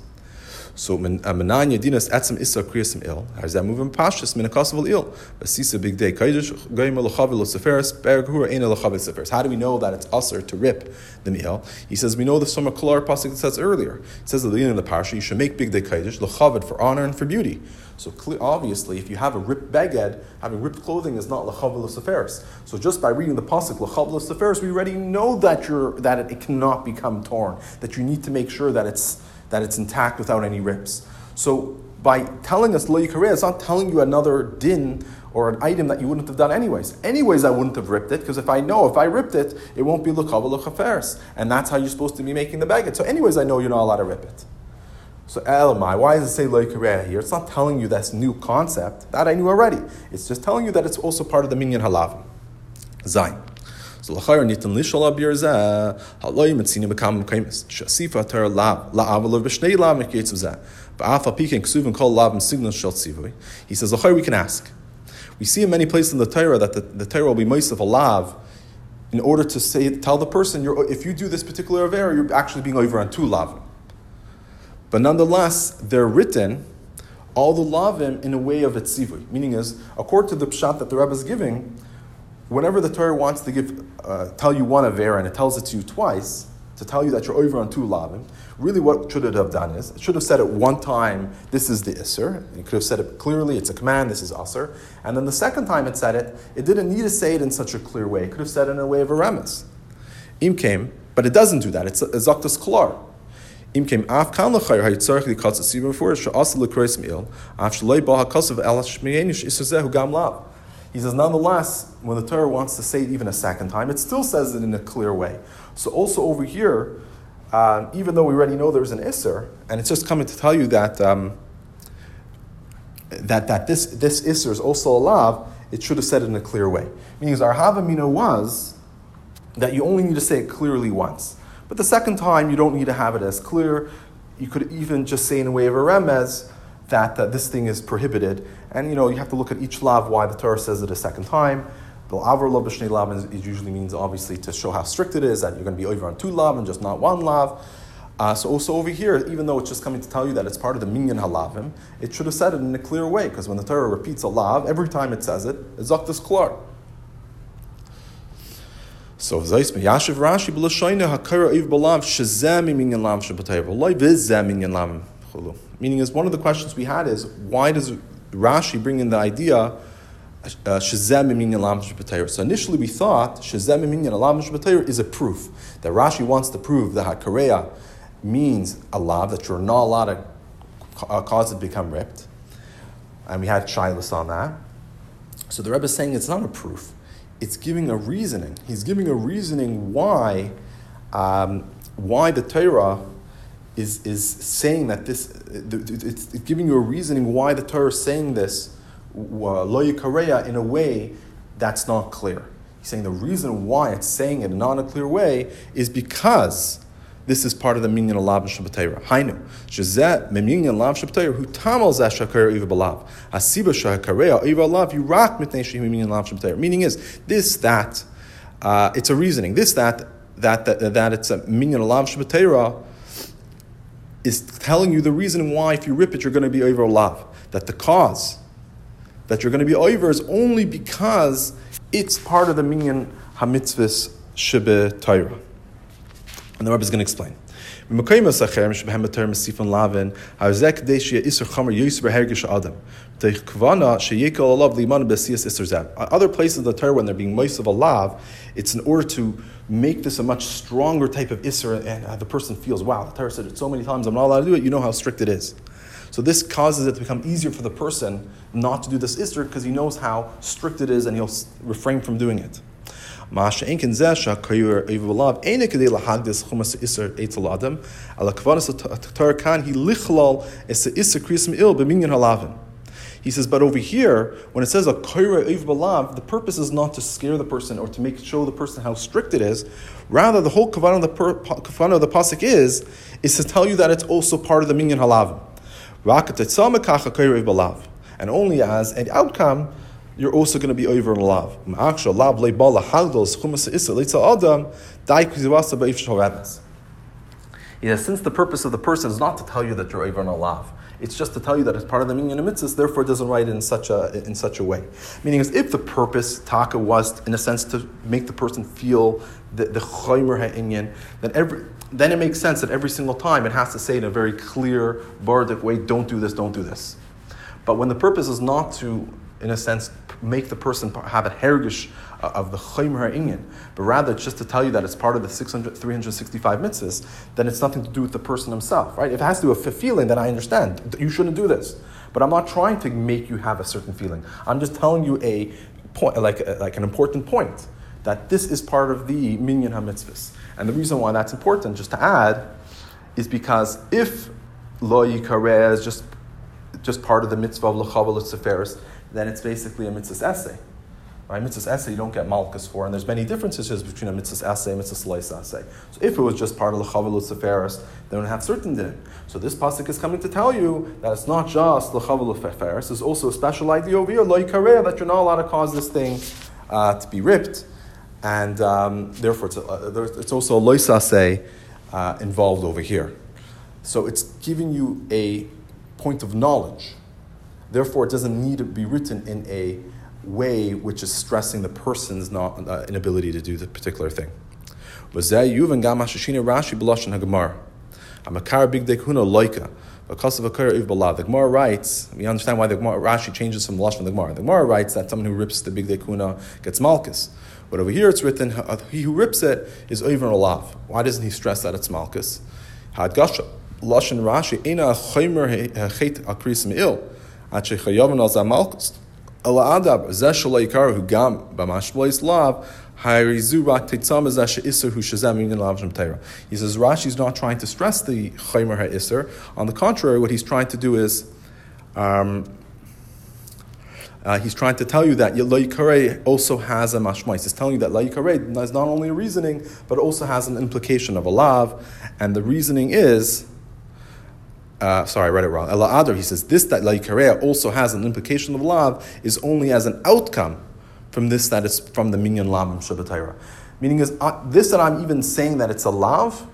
So menanya dinas etzem issa kriyasim il. How does that move in pashas min akasav il? Basisa big day kaidish goyim lechavil seferis berghura ein lechavil seferis. How do we know that it's usher to rip the me'il? He says we know the a klar pasuk that says earlier. It says at the beginning of the parsha you should make big day kaidish lechavil for honor and for beauty. So obviously, if you have a ripped beged, having ripped clothing is not lechavil seferis. So just by reading the pasuk lechavil seferis, we already know that you're that it, it cannot become torn. That you need to make sure that it's that it's intact without any rips. So by telling us lo yikare, it's not telling you another din or an item that you wouldn't have done anyways. Anyways, I wouldn't have ripped it because if I know if I ripped it, it won't be l'kavah l'chaferes, and that's how you're supposed to be making the baguette. So, anyways, I know you're not allowed to rip it. So, elamai, why does it say lo yikare here? It's not telling you that's new concept that I knew already. It's just telling you that it's also part of the minyan halav. Zain. So l'chayr nitan lishal abir zeh haloy mitzini bekam kaimis shasifa ter lav la'av b'shnei lav meketzu zeh ba'afa pikin ksuvin kol lav m'signal shel tzivui. He says l'chayr we can ask. We see in many places in the Torah that the, the Torah will be moist of a lav in order to say tell the person if you do this particular aver, you're actually being over on two lavim. But nonetheless, they're written all the lavim in a way of a tzivui. Meaning is, according to the pshat that the Rebbe is giving, whenever the Torah wants to give, uh, tell you one Avera and it tells it to you twice, to tell you that you're over on two lavim, really what should it have done is, it should have said it one time, this is the isser. It could have said it clearly, it's a command, this is asr. And then the second time it said it, it didn't need to say it in such a clear way. It could have said it in a way of a remes. Im came, but it doesn't do that. It's a, zaktas klar. Im came af kan lechayr hayitzarech li katz asiva for she'asa lekrois me'il af shaloi ba hakasav el hashmiyenish isazehu gam lav. He says, nonetheless, when the Torah wants to say it even a second time, it still says it in a clear way. So also over here, uh, even though we already know there's an Isser, and it's just coming to tell you that um, that, that this, this Isser is also a it should have said it in a clear way. Meaning, our Havamina was that you only need to say it clearly once. But the second time, you don't need to have it as clear. You could even just say in a way of a remez, that uh, this thing is prohibited. And you know, you have to look at each lav why the Torah says it a second time. The avar lav b'shnei lav usually means obviously to show how strict it is that you're going to be over on two lav and just not one lav. Uh, so also over here, even though it's just coming to tell you that it's part of the minyan halavim, it should have said it in a clear way because when the Torah repeats a lav, every time it says it, it's zaktas klar. So Zais Yashiv Rashi b'lashoyna hakara iv b'lav shezem minyan lav shabbatayv. Loi viz minyan lav chulu. Meaning, is one of the questions we had is why does Rashi bring in the idea uh, shazem minyan lam So initially we thought shazem minyan lam is a proof that Rashi wants to prove that hakareya means a lav that you're not allowed to uh, cause it to become ripped, and we had shilas on that. So the Rebbe is saying it's not a proof; it's giving a reasoning. He's giving a reasoning why um, why the Torah is, is saying that this, it's giving you a reasoning why the Torah is saying this, lo yikareya, in a way that's not clear. He's saying the reason why it's saying it in not a clear way is because this is part of the minyan alav shabbatayra. Hainu shezet meminyan lav shabbatayra who tamal zeh shakar iva balav asiba shakareya iva lav yurak mitnei sheminyan lav shabbatayra. Meaning is this that uh, it's a reasoning. This that that that, that it's a minyan alav shabbatayra is telling you the reason why, if you rip it, you're going to be over lav. That the cause that you're going to be over is only because it's part of the minyan hamitzvahs shebe Torah. And the Rebbe is going to explain. Other places of the Torah, when they're being moist of a lav, it's in order to make this a much stronger type of isser, and uh, the person feels, wow, the Torah said it so many times, I'm not allowed to do it, you know how strict it is. So this causes it to become easier for the person not to do this isser because he knows how strict it is and he'll refrain from doing it. Masha Zesha Kayur Tarkan, he lichlal Isser Krisim Il Beminyan. He says, but over here, when it says a kaira iv balav, the purpose is not to scare the person or to make show the person how strict it is. Rather, the whole kavanah of the, per, of the pasuk is is to tell you that it's also part of the minyan halav. And only as an outcome, you're also going to be over in love. Yeah, since the purpose of the person is not to tell you that you're over in love, it's just to tell you that it's part of the minyan mitzvahs, therefore it doesn't write it in such a, in such a way. Meaning is if the purpose, taka, was in a sense to make the person feel the, the ha'inyan, then every, then it makes sense that every single time it has to say in a very clear, bardic way, don't do this, don't do this. But when the purpose is not to, in a sense, make the person have a hergish uh, of the chaymer ha'inyan, but rather just to tell you that it's part of the 600, 365 mitzvahs, then it's nothing to do with the person himself, right? If it has to do with a feeling, then I understand. You shouldn't do this. But I'm not trying to make you have a certain feeling. I'm just telling you a point, like, like an important point, that this is part of the minyan ha-mitzvahs. And the reason why that's important, just to add, is because if lo is just, just part of the mitzvah of l'chaval then it's basically a mitzvah essay. Right? Mitzvah essay you don't get malchus for, and there's many differences between a mitzvah essay and mitzvah slice essay. So if it was just part of chavalot seferis, they don't have certain din. So this pasuk is coming to tell you that it's not just chavalot seferis. There's also a special idea over here, loy that you're not allowed to cause this thing uh, to be ripped, and um, therefore it's, a, uh, it's also a loisase uh, involved over here. So it's giving you a point of knowledge. Therefore, it doesn't need to be written in a way which is stressing the person's not, uh, inability to do the particular thing. The Gemara writes, we understand why the Gemara, Rashi changes from Lashon the Gemara. The Gemara writes that someone who rips the big dekuna gets malchus. But over here it's written, he who rips it is over alav. Why doesn't he stress that it's malchus? Hadgasha. Lashon Rashi, Ena chaymer chet akris me'il, at shechayavan al zamalchus. Ala'adab, zeh yikar hu gam b'mashblois lav, he says Rashi's not trying to stress the chaymer ha'isr. On the contrary, what he's trying to do is um, uh, he's trying to tell you that Loikare also has a mashmais. He's telling you that Loikare is not only a reasoning, but also has an implication of a lav. And the reasoning is, uh, sorry, I read it wrong. Ela Adar, he says, this that Loikare also has an implication of lav is only as an outcome from this that is from the minyan lam Shabbatayra. Meaning is uh, this that I'm even saying that it's a lav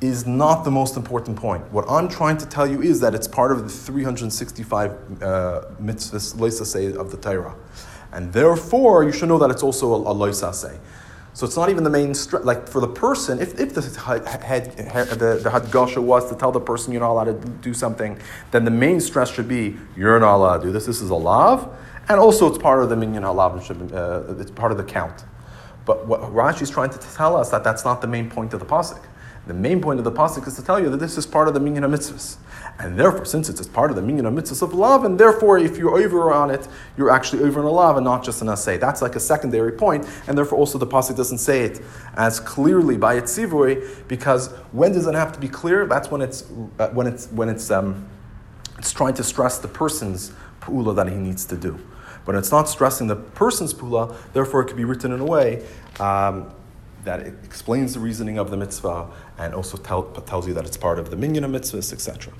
is not the most important point. What I'm trying to tell you is that it's part of the 365 uh, mitzvahs say of the Torah. And therefore, you should know that it's also a, a say. So it's not even the main, stri- like for the person, if, if the, head, the, the hadgasha was to tell the person you're not allowed to do something, then the main stress should be, you're not allowed to do this, this is a lav, and also it's part of the minyan halav, uh, it's part of the count. But what Rashi is trying to tell us that that's not the main point of the pasuk. The main point of the pasuk is to tell you that this is part of the minyan mitzvahs. And therefore, since it's part of the minyan mitzvahs of love, and therefore, if you're over on it, you're actually over in a love and not just an assay. That's like a secondary point, and therefore also the pasuk doesn't say it as clearly by its sivui, because when does it have to be clear? That's when it's uh, when it's when it's um, it's trying to stress the person's pula that he needs to do. But it's not stressing the person's pula, therefore it could be written in a way um, that explains the reasoning of the mitzvah and also tell, tells you that it's part of the minyan of mitzvahs, etc.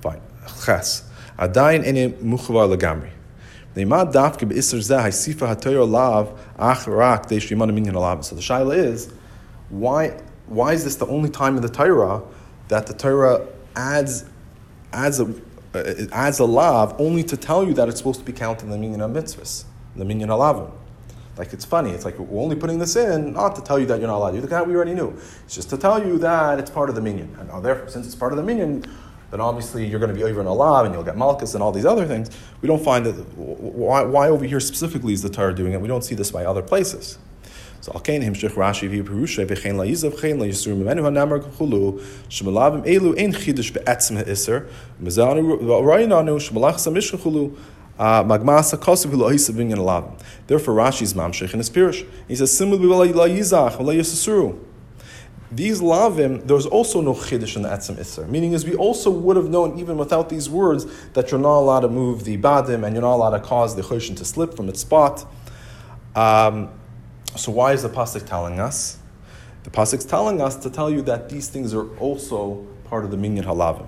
Fine. Ches. Adayin ene muchvar legamri. So the shaila is, why, why is this the only time in the Torah that the Torah adds, adds a uh, adds a lav only to tell you that it's supposed to be counted in the minyan of mitzvahs, the minyan alavim. Like it's funny. It's like we're only putting this in not to tell you that you're not allowed to do that. We already knew. It's just to tell you that it's part of the minyan. And now, therefore, since it's part of the minyan, then obviously you're going to be over in lav and you'll get malchus and all these other things. We don't find that. Why, why over here specifically is the Torah doing it? We don't see this by other places. So alkein himshich Rashi v'yu perusha v'chein la'izav v'chein la'yisur mimenu ha'namar k'chulu shemalavim elu ein chidush be'etzim ha'isr mezanu v'rayinanu shemalach samish k'chulu Uh, Magmasa kosev and. Therefore, Rashi's mamshech in his pirish. He says similarly la yizach la yisasuru. These lavim, there's also no chiddush in the etzem isser. Meaning is we also would have known even without these words that you're not allowed to move the badim and you're not allowed to cause the choshen to slip from its spot. Um, so why is the pasuk telling us? The pasuk's telling us to tell you that these things are also part of the minyan halavim.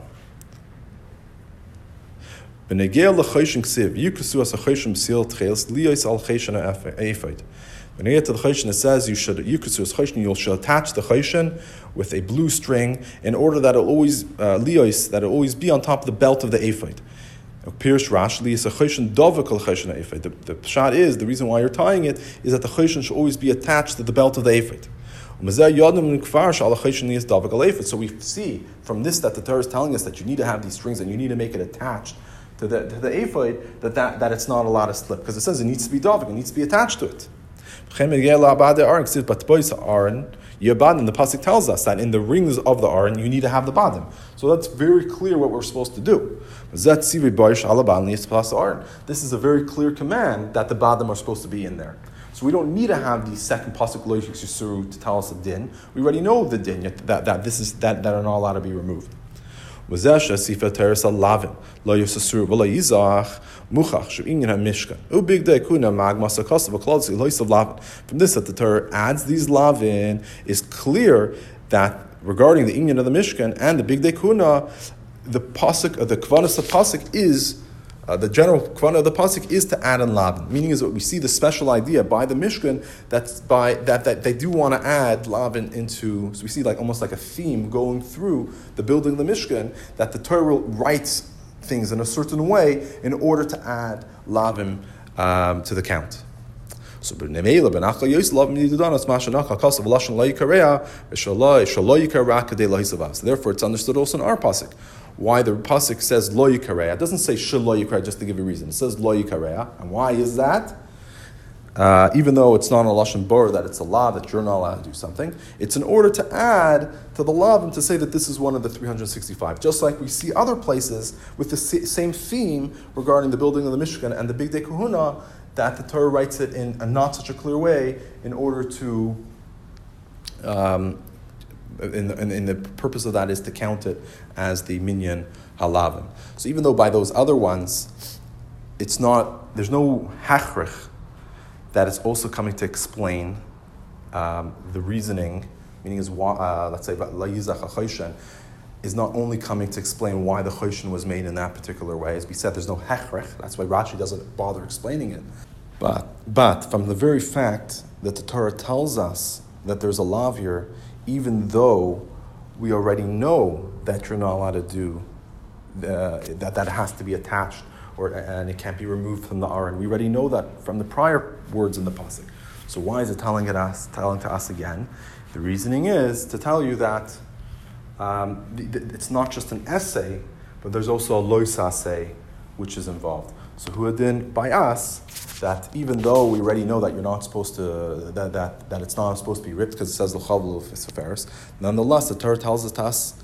Benegel lechoshen ksiv, yukasu as a choshen seal trails, liyos al choshen ephod. When you get to the choshen, it says you should yukasu as choshen, you should attach the choshen with a blue string in order that it always uh, liyos, that it always be on top of the belt of the ephod. Pirish Rashli is a choshen dovakal choshen ephod. The shot is the reason why you're tying it is that the choshen should always be attached to the belt of the ephod. So we see from this that the Torah is telling us that you need to have these strings and you need to make it attached to the, to the ephod that, that, that it's not allowed to slip. Because it says it needs to be dovik, it needs to be attached to it. And the pasuk tells us that in the rings of the aron you need to have the badim. So that's very clear what we're supposed to do. This is a very clear command that the badim are supposed to be in there. So we don't need to have the second pasuk yisuru to tell us a din. We already know the din that, that this is that, that are not allowed to be removed. From this that the Torah adds these lavin is clear that regarding the inyan of the Mishkan and the big kuna, the pasuk, uh, the kvanas of pasuk is uh, the general kvana of the pasuk is to add and lavin, meaning is what we see the special idea by the Mishkan that's by that, that they do want to add lavin into. So we see like almost like a theme going through the building of the Mishkan that the Torah writes things in a certain way in order to add lavin um, to the count. So kasav lashon So therefore, it's understood also in our pasuk why the pasuk says lo yikareya. It doesn't say shel lo yikareya just to give a reason. It says lo yikareya, and why is that? Uh, even though it's not a lashon bor that it's a law that you're not allowed to do something, it's in order to add to the law and to say that this is one of the 365. Just like we see other places with the same theme regarding the building of the Mishkan and the Big Day Kahuna, that the Torah writes it in a not such a clear way in order to um, in the, in, the purpose of that is to count it as the minyan halavim. So even though by those other ones, it's not, there's no hachrich that is also coming to explain um, the reasoning, meaning is, uh, let's say, is not only coming to explain why the choshen was made in that particular way. As we said, there's no hechrech. That's why Rashi doesn't bother explaining it. But, but from the very fact that the Torah tells us that there's a lav here, even though we already know that you're not allowed to do uh, that, that has to be attached or, and it can't be removed from the aron. We already know that from the prior words in the pasuk. So why is it telling it us, telling to us again? The reasoning is to tell you that um, it's not just an essay, but there's also a loisase which is involved. So huadin by us that even though we already know that you're not supposed to that that, that it's not supposed to be ripped because it says the l'chavlu of seferis, nonetheless the Torah tells us us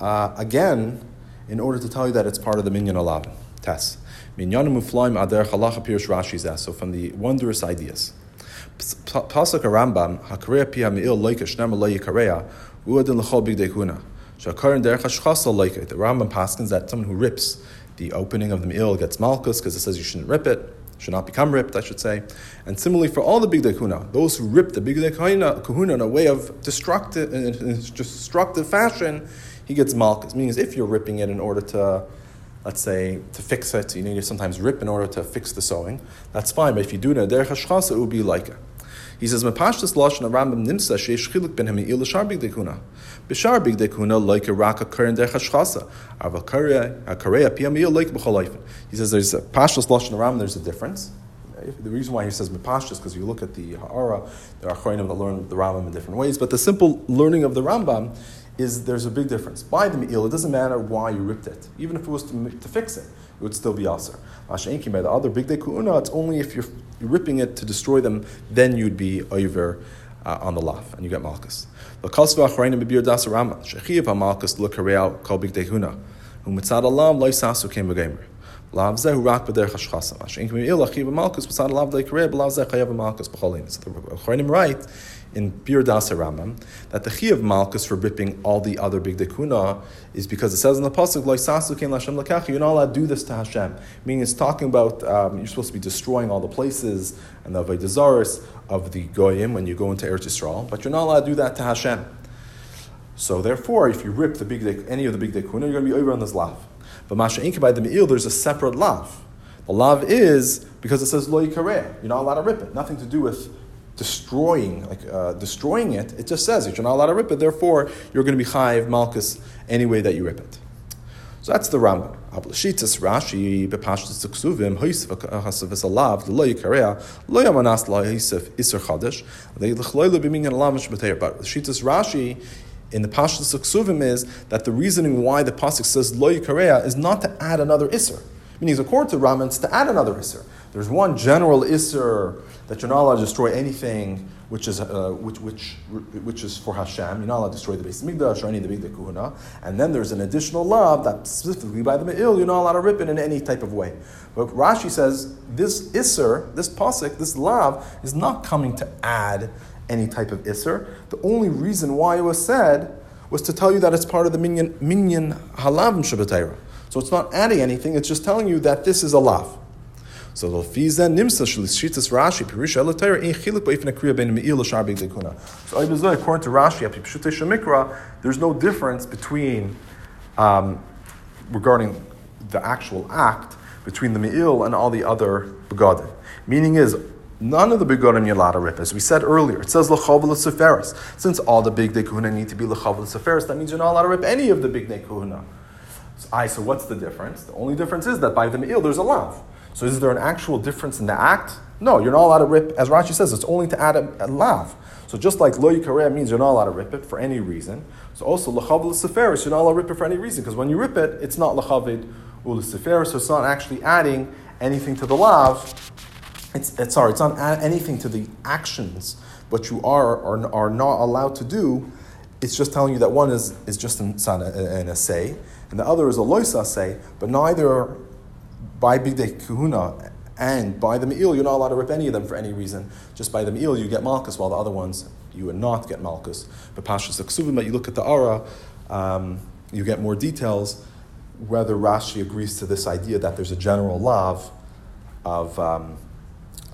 uh, again in order to tell you that it's part of the minyan alav test. Minyan muflaim ader chalacha pirush Rashi So from the wondrous ideas. Pasuk Rambam hakareya pia me'il loika shnema lo uadin l'chol big dekuna. Shakarin derech hashchasa loika. The Rambam paskins that someone who rips the opening of the me'il gets malchus because it says you shouldn't rip it, should not become ripped, I should say. And similarly for all the big kahuna, those who rip the big kahuna in a way of destructive, destructive fashion, he gets malchus. Meaning, if you're ripping it in order to, let's say, to fix it, you need to sometimes rip in order to fix the sewing. That's fine. But if you do it in a derech it would be like. He says, "Mepashtas lashon Rambam nimsa sheish chiluk ben hami'il l'shar big dekuna. B'shar big dekuna like a raka karen derech hashchasa. Ava kareya piyami'il like b'cholayfen." He says, "There's a pashtas lashon Rambam. There's a difference." The reason why he says mepashtas because you look at the ha'ara, there are chayim that learn the Rambam in different ways. But the simple learning of the Rambam is there's a big difference. By the me'il, it doesn't matter why you ripped it, even if it was to, to fix it it would still be aser. Masha'inkim by the other big day ku'una, it's only if you're, ripping it to destroy them, then you'd be over uh, on the laf, and you get malchus. The kasva achrayim bibir das rama shechiv hamalchus l'kareal kol big day kuna umitzad alam loisasu came b'gamer. Lav zehu rak b'derech hashchasa. Mashen k'me'il achiv malchus b'sad lav deikare b'lav zeh chayav malchus b'cholim. So the Chayim write in Bir Das that the chi of malchus for ripping all the other big dekuna is because it says in the pasuk. You're not allowed to do this to Hashem. Meaning it's talking about um, you're supposed to be destroying all the places and the avodazaris of the goyim when you go into Eretz Yisrael, but you're not allowed to do that to Hashem. So therefore, if you rip the big any of the big dekuna, you're going to be over on this lav. But masha inka by the me'il, there's a separate lav. The lav is because it says lo yikareh. You're not allowed to rip it. Nothing to do with destroying, like uh, destroying it. It just says you're not allowed to rip it. Therefore, you're going to be chayiv malchus any way that you rip it. So that's the Rambam. Ablashitas Rashi bepashtus ksuvim hoisef hasavis alav lo yikarea lo yamanas lo hoisef iser chadash they lechloile b'minyan alamish b'teir. But Shitas Rashi in the Pashtus Ksuvim is that the reasoning why the pasuk says lo yikarea is not to add another iser. Meaning, according to Rambam, it's to add another iser. There's one general iser that you're not allowed to destroy anything which is, uh, which, which, which is for Hashem. You're not allowed to destroy the base of Migdash or any of the big Kuhuna. And then there's an additional law that specifically by the Me'il, you're not allowed to rip it in any type of way. But Rashi says this Isser, this Pasik, this lav, is not coming to add any type of Isser. The only reason why it was said was to tell you that it's part of the minyan, minyan halavim Shabbatayra. So it's not adding anything, it's just telling you that this is a lav. So the fizen nimsa shitas Rashi pirisha elatayr ein chilik ba'ifin akriya ben me'il l'shar big. So according to Rashi, api pshutei shemikra, there's no difference between um, regarding the actual act between the me'il and all the other begadim. Meaning is None of the allowed to rip. As we said earlier, it says l'chavel seferis. Since all the big kahuna need to be l'chavel seferis, that means you're not allowed to rip any of the big kahuna. So, I, so what's the difference? The only difference is that by the me'il there's a lav. So is there an actual difference in the act? No, you're not allowed to rip. As Rashi says, it's only to add a, a lav. So just like lo yikareah means you're not allowed to rip it for any reason. So also l'chavel seferis, you're not allowed to rip it for any reason because when you rip it, it's not l'chavid ul seferis, so it's not actually adding anything to the lav. It's, it's sorry, it's not adding anything to the actions, but you are or are not allowed to do. It's just telling you that one is, is just an, an assay, and the other is a loisa say, but neither by bigdei kahuna and by the me'il, you're not allowed to rip any of them for any reason. Just by the me'il, you get malchus, while the other ones, you would not get malchus. But pashas but you look at the ara, um, you get more details, whether Rashi agrees to this idea that there's a general love of um,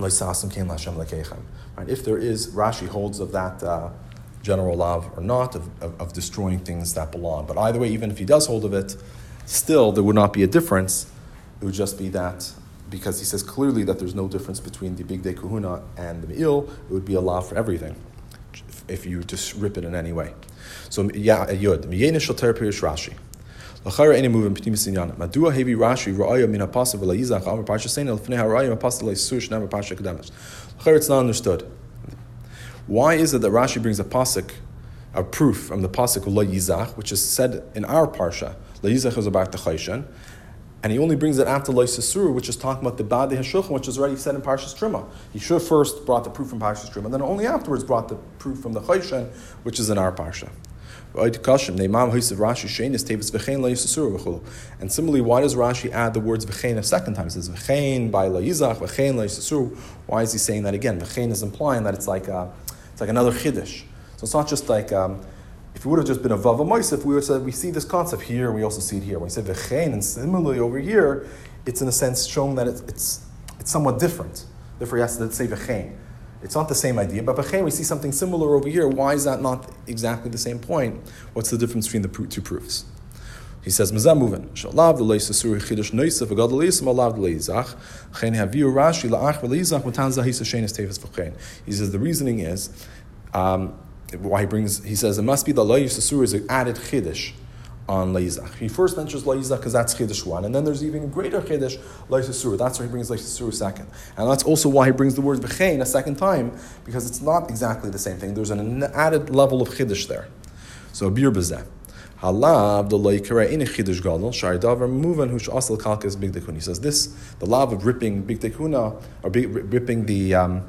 right? If there is, Rashi holds of that uh, general love or not, of, of, of destroying things that belong. But either way, even if he does hold of it, still there would not be a difference it would just be that because he says clearly that there's no difference between the big day kahuna and the me'il, it would be a law for everything if, you just rip it in any way. So, yeah, yud. Miyene shal ter pirish Rashi. L'chayra ene moving p'tim sinyan. Madua hevi Rashi ra'aya min ha'pasav v'la yizach amar parsha seina l'fnei ha'ra'aya ha'pasav la'isur shnei parsha kademesh. L'chayra it's not understood. Why is it that Rashi brings a pasuk, a proof from the pasuk of la'yizach, which is said in our parsha, la yizach is about the chayshan, and he only brings it after Loisasur, which is talking about the Badi Hashulchan, which is already said in Parshas Truma. He should have first brought the proof from Parshas Truma, and then only afterwards brought the proof from the Chayshen, which is in our Parsha. And similarly, why does Rashi add the words v'chein a second time? It says v'chein by la'yizach, v'chein la'yisasur. Why is he saying that again? V'chein is implying that it's like a, it's like another chiddush. So it's not just like um, if it would have just been a Vava Moisif, we would have said, we see this concept here, we also see it here. When we say V'chein, and similarly over here, it's in a sense showing that it's, it's, it's somewhat different. Therefore, he has to say V'chein. It's not the same idea, but V'chein, we see something similar over here. Why is that not exactly the same point? What's the difference between the two proofs? He says, "Mazam movin. Shalav the leis asuri chidush noisef agad leis malav the leizach. Chen haviu Rashi laach v'leizach matan zahis shenis tefes v'chein." He says the reasoning is um, why he brings, he says it must be the Lo Yisasur is an added Chiddush on Leizach. He first mentions Leizach because that's Chiddush one, and then there's even greater Chiddush, Leizasur. That's why he brings Leizasur second. And that's also why he brings the word V'chein a second time, because it's not exactly the same thing. There's an added level of Chiddush there. So, Bir Bezeh. Halav the loikara in a chiddush gadol shari davar muvan hush asal kalkas big. He says this the lav of ripping big or ripping the um,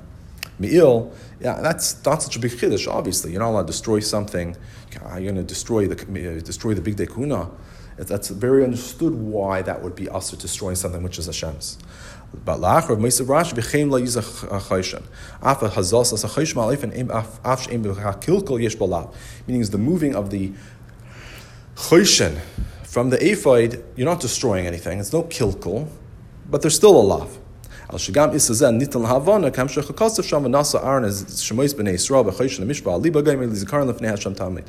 Me'il, yeah, that's not such a big chiddush. Obviously, you're not allowed to destroy something. You're going to destroy the uh, destroy the big dekuna. That's very understood why that would be us destroying something which is Hashem's. But la'achar meisav Rashi v'chein la yizach chayshan. Afa hazas as a chaysh ma'alif and af b'chakilkol yesh balav. Meaning is the moving of the chayshan from the ephod, you're not destroying anything. It's no kilkul, but there's still a lav. Al isazen nitan havana kam shechakosef sham v'nasa aron as Yisrael b'chayshan mishba tamid.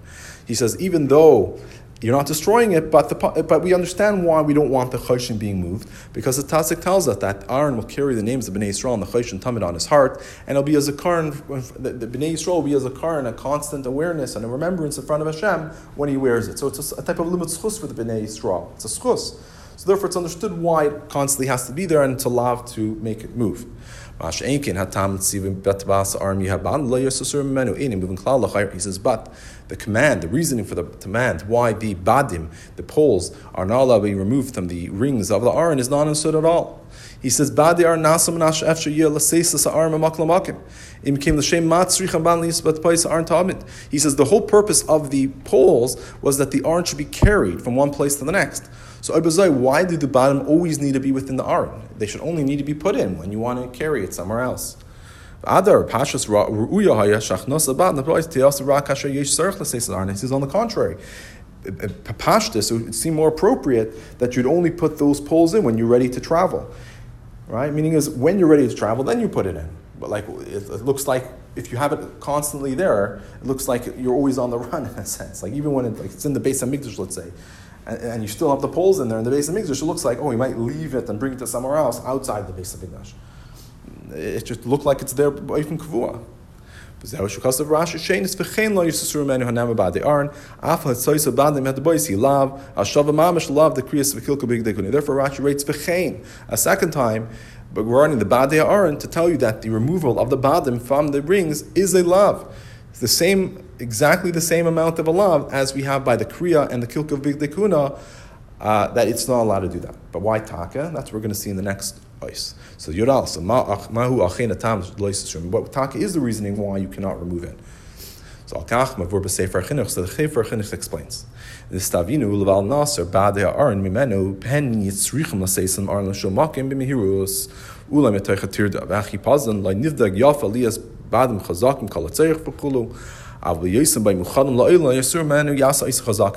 He says even though you're not destroying it, but, the, but we understand why we don't want the Choshen being moved, because the Tasik tells us that Aaron will carry the names of Bnei Yisrael and the Choshen Tamid on his heart, and it'll be as a Karn, the, the Bnei Yisrael will be as a Karn, a constant awareness and a remembrance in front of Hashem when he wears it. So it's a, a type of limit for the Bnei Yisrael. It's a schus. So therefore it's understood why it constantly has to be there and to love to make it move. He says, but the command, the reasoning for the command, why the badim, the poles, are not allowed to be removed from the rings of the aron is not understood at all. He says, "Badi ar nasam nash yeh laseis aron maklamakim." It became the. He says the whole purpose of the poles was that the aron should be carried from one place to the next. So Abazai, why do the bottom always need to be within the aron? They should only need to be put in when you want to carry it somewhere else. Adar Pashas L'Seis He says on the contrary. Uh, uh, Pashtas, it would seem more appropriate that you'd only put those poles in when you're ready to travel. Right? Meaning is when you're ready to travel, then you put it in. But like it, it looks like if you have it constantly there, it looks like you're always on the *laughs* run in a sense. Like even when it, like it's in the base of Mikdash, let's say, and, and, you still have the poles in there in the base of Mikdash, it looks like, oh, we might leave it and bring it to somewhere else outside the base of Mikdash. It just looked like it's there even Kavua. They aren't Therefore, Rashi rates v'chein a second time but regarding the badei aron to tell you that the removal of the badim from the rings is a love. It's the same, exactly the same amount of a love as we have by the kriya and the kilka big dekuna, uh, that it's not allowed to do that. But why taka? That's what we're going to see in the next ice. So Yural, so mahu achena tam What taka is the reasoning why you cannot remove it. So al kach mavur b'sefer chinuch. So the sefer chinuch explains. The stavinu leval naser badei aron mimenu pen yitzrichim laseisim aron l'shomakim b'mihirus ulam yetoich tirda v'achi pazan lai nivdag yafa lias badim chazakim kalatzerich v'kulu he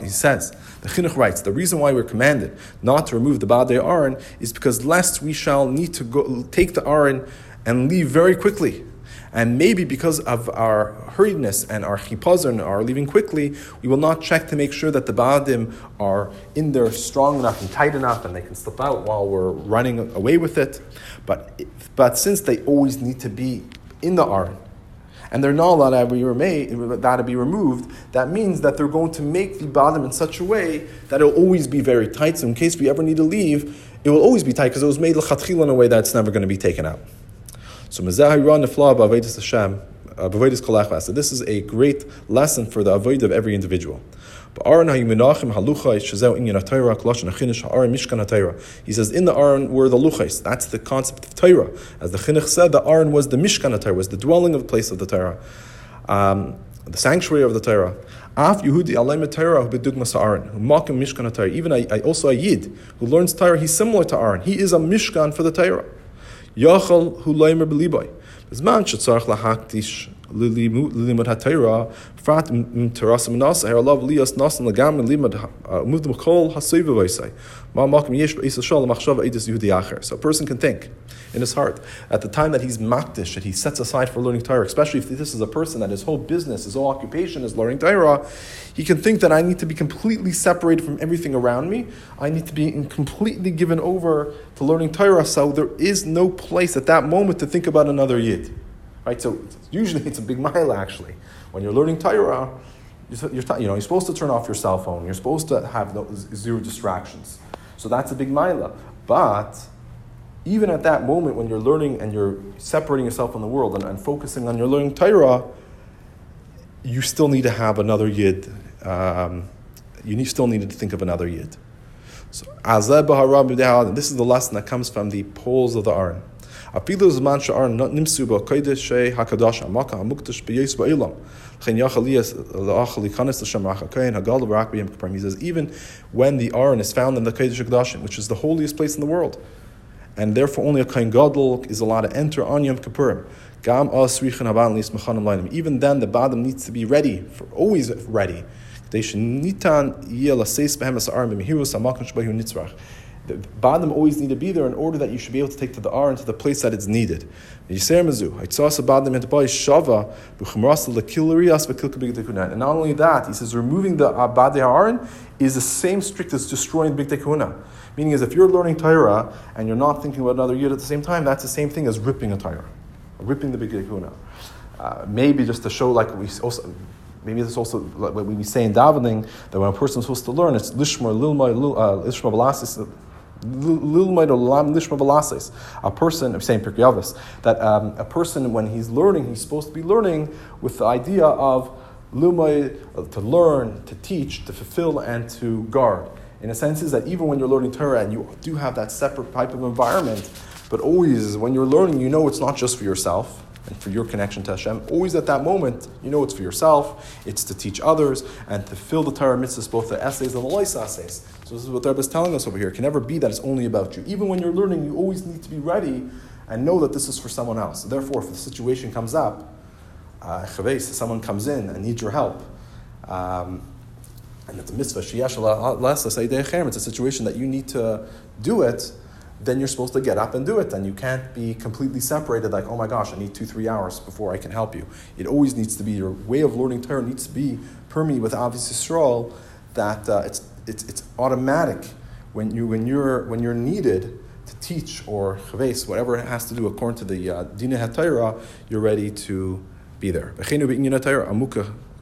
says, the Chinuch writes, the reason why we're commanded not to remove the Badei Aron is because lest we shall need to go, take the Aron and leave very quickly. And maybe because of our hurriedness and our chipazon are leaving quickly, we will not check to make sure that the ba'adim are in there strong enough and tight enough and they can slip out while we're running away with it. But, but since they always need to be in the aron, and they're not allowed to be, remade, to be removed, that means that they're going to make the bottom in such a way that it'll always be very tight. So in case we ever need to leave, it will always be tight because it was made l'chatchil in a way that's never going to be taken out. So Mazahiran Nefla B'Avedis Hashem, uh, B'Avedis Kolachas. So this is a great lesson for the avoid of every individual. He says, in the Aron were the luchais. That's the concept of Torah. As the Chinuch said, the Aron was the Mishkan of Torah, was the dwelling of the place of the Torah, um, the sanctuary of the Torah. Af Yehudi Alayim Torah bedugmas Aaron, who makim Mishkan Torah. Even a, a, also a Yid who learns Torah, he's similar to Aaron. He is a Mishkan for the Torah. Yachal hu Leimer Belibai. Bizman shetzarach lahaktish So a person can think in his heart at the time that he's makdish that he sets aside for learning Torah, especially if this is a person that his whole business, his whole occupation is learning Torah, he can think that I need to be completely separated from everything around me. I need to be completely given over to learning Torah. So there is no place at that moment to think about another yid. Right? So usually it's a big mile actually. When you're learning Torah, you're, you know, you're supposed to turn off your cell phone. You're supposed to have zero distractions. So that's a big mila. But even at that moment when you're learning and you're separating yourself from the world and, and focusing on your learning Torah, you still need to have another yid. Um, you need, still need to think of another yid. So, this is the lesson that comes from the poles of the Aron. Afilu zman she'ar nimsu b'kodesh hakadash hamaka hamukdash b'yis ba'ilam. He says, even when the Aron is found in the Kodesh Kodashim, which is the holiest place in the world, and therefore only a Kohen Gadol is allowed to enter on Yom Kippurim. Even then, the Badam needs to be ready, for, always ready. The bottom always need to be there in order that you should be able to take to the R into the place that it's needed. And not only that, he says removing the Abade Aaron is the same strict as destroying the Big Tekuna. Meaning is if you're learning Torah and you're not thinking about another yid at the same time, that's the same thing as ripping a Torah, ripping the Big Tekuna. Uh, maybe just to show like we also maybe this also like when we say in davening that when a person is supposed to learn, it's lishma lilma lishma velasis a person, I'm saying Pirkei that um, a person, when he's learning, he's supposed to be learning with the idea of lumay, to learn, to teach, to fulfill, and to guard. In a sense, is that even when you're learning Torah and you do have that separate type of environment, but always when you're learning, you know it's not just for yourself and for your connection to Hashem. Always at that moment, you know it's for yourself, it's to teach others, and to fill the Torah mitzvahs, both the essays and the lois essays. So this is what the Rebbe is telling us over here. It can never be that it's only about you. Even when you're learning, you always need to be ready and know that this is for someone else. Therefore, if the situation comes up, uh, someone comes in and needs your help, um, and it's a mitzvah, it's a situation that you need to do it, then you're supposed to get up and do it. And you can't be completely separated, like, oh my gosh, I need two, three hours before I can help you. It always needs to be, your way of learning Torah needs to be permeated with Ahavas Yisrael, that uh, it's, it's, it's automatic when, you, when, you're, when you're needed to teach or chaves, whatever it has to do according to the uh, Dina HaTorah, you're ready to be there.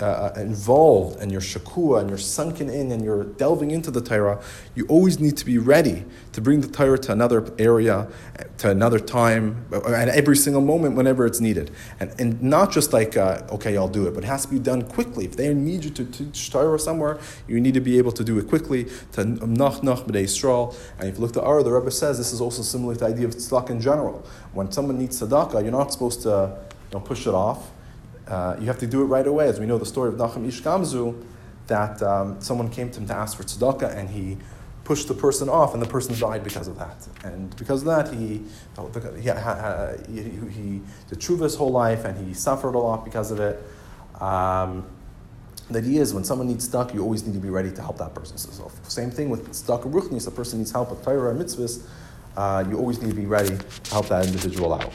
uh, involved and you're shakua and you're sunken in and you're delving into the Torah, you always need to be ready to bring the Torah to another area, to another time, at every single moment whenever it's needed. And, and not just like, uh, okay, I'll do it, but it has to be done quickly. If they need you to teach Torah somewhere, you need to be able to do it quickly, to nach nach. And if you look at Ara, the Rebbe says this is also similar to the idea of tzedakah in general. When someone needs tzedakah, you're not supposed to you know, push it off uh, you have to do it right away. As we know the story of Nachum Ish Gamzu, that um, someone came to him to ask for tzedakah and he pushed the person off and the person died because of that. And because of that, he, he, he, he did his whole life and he suffered a lot because of it. Um, the idea is when someone needs stuck, you always need to be ready to help that person. So, same thing with stuck ruchnis, a person needs help with Torah and mitzvahs, uh, you always need to be ready to help that individual out.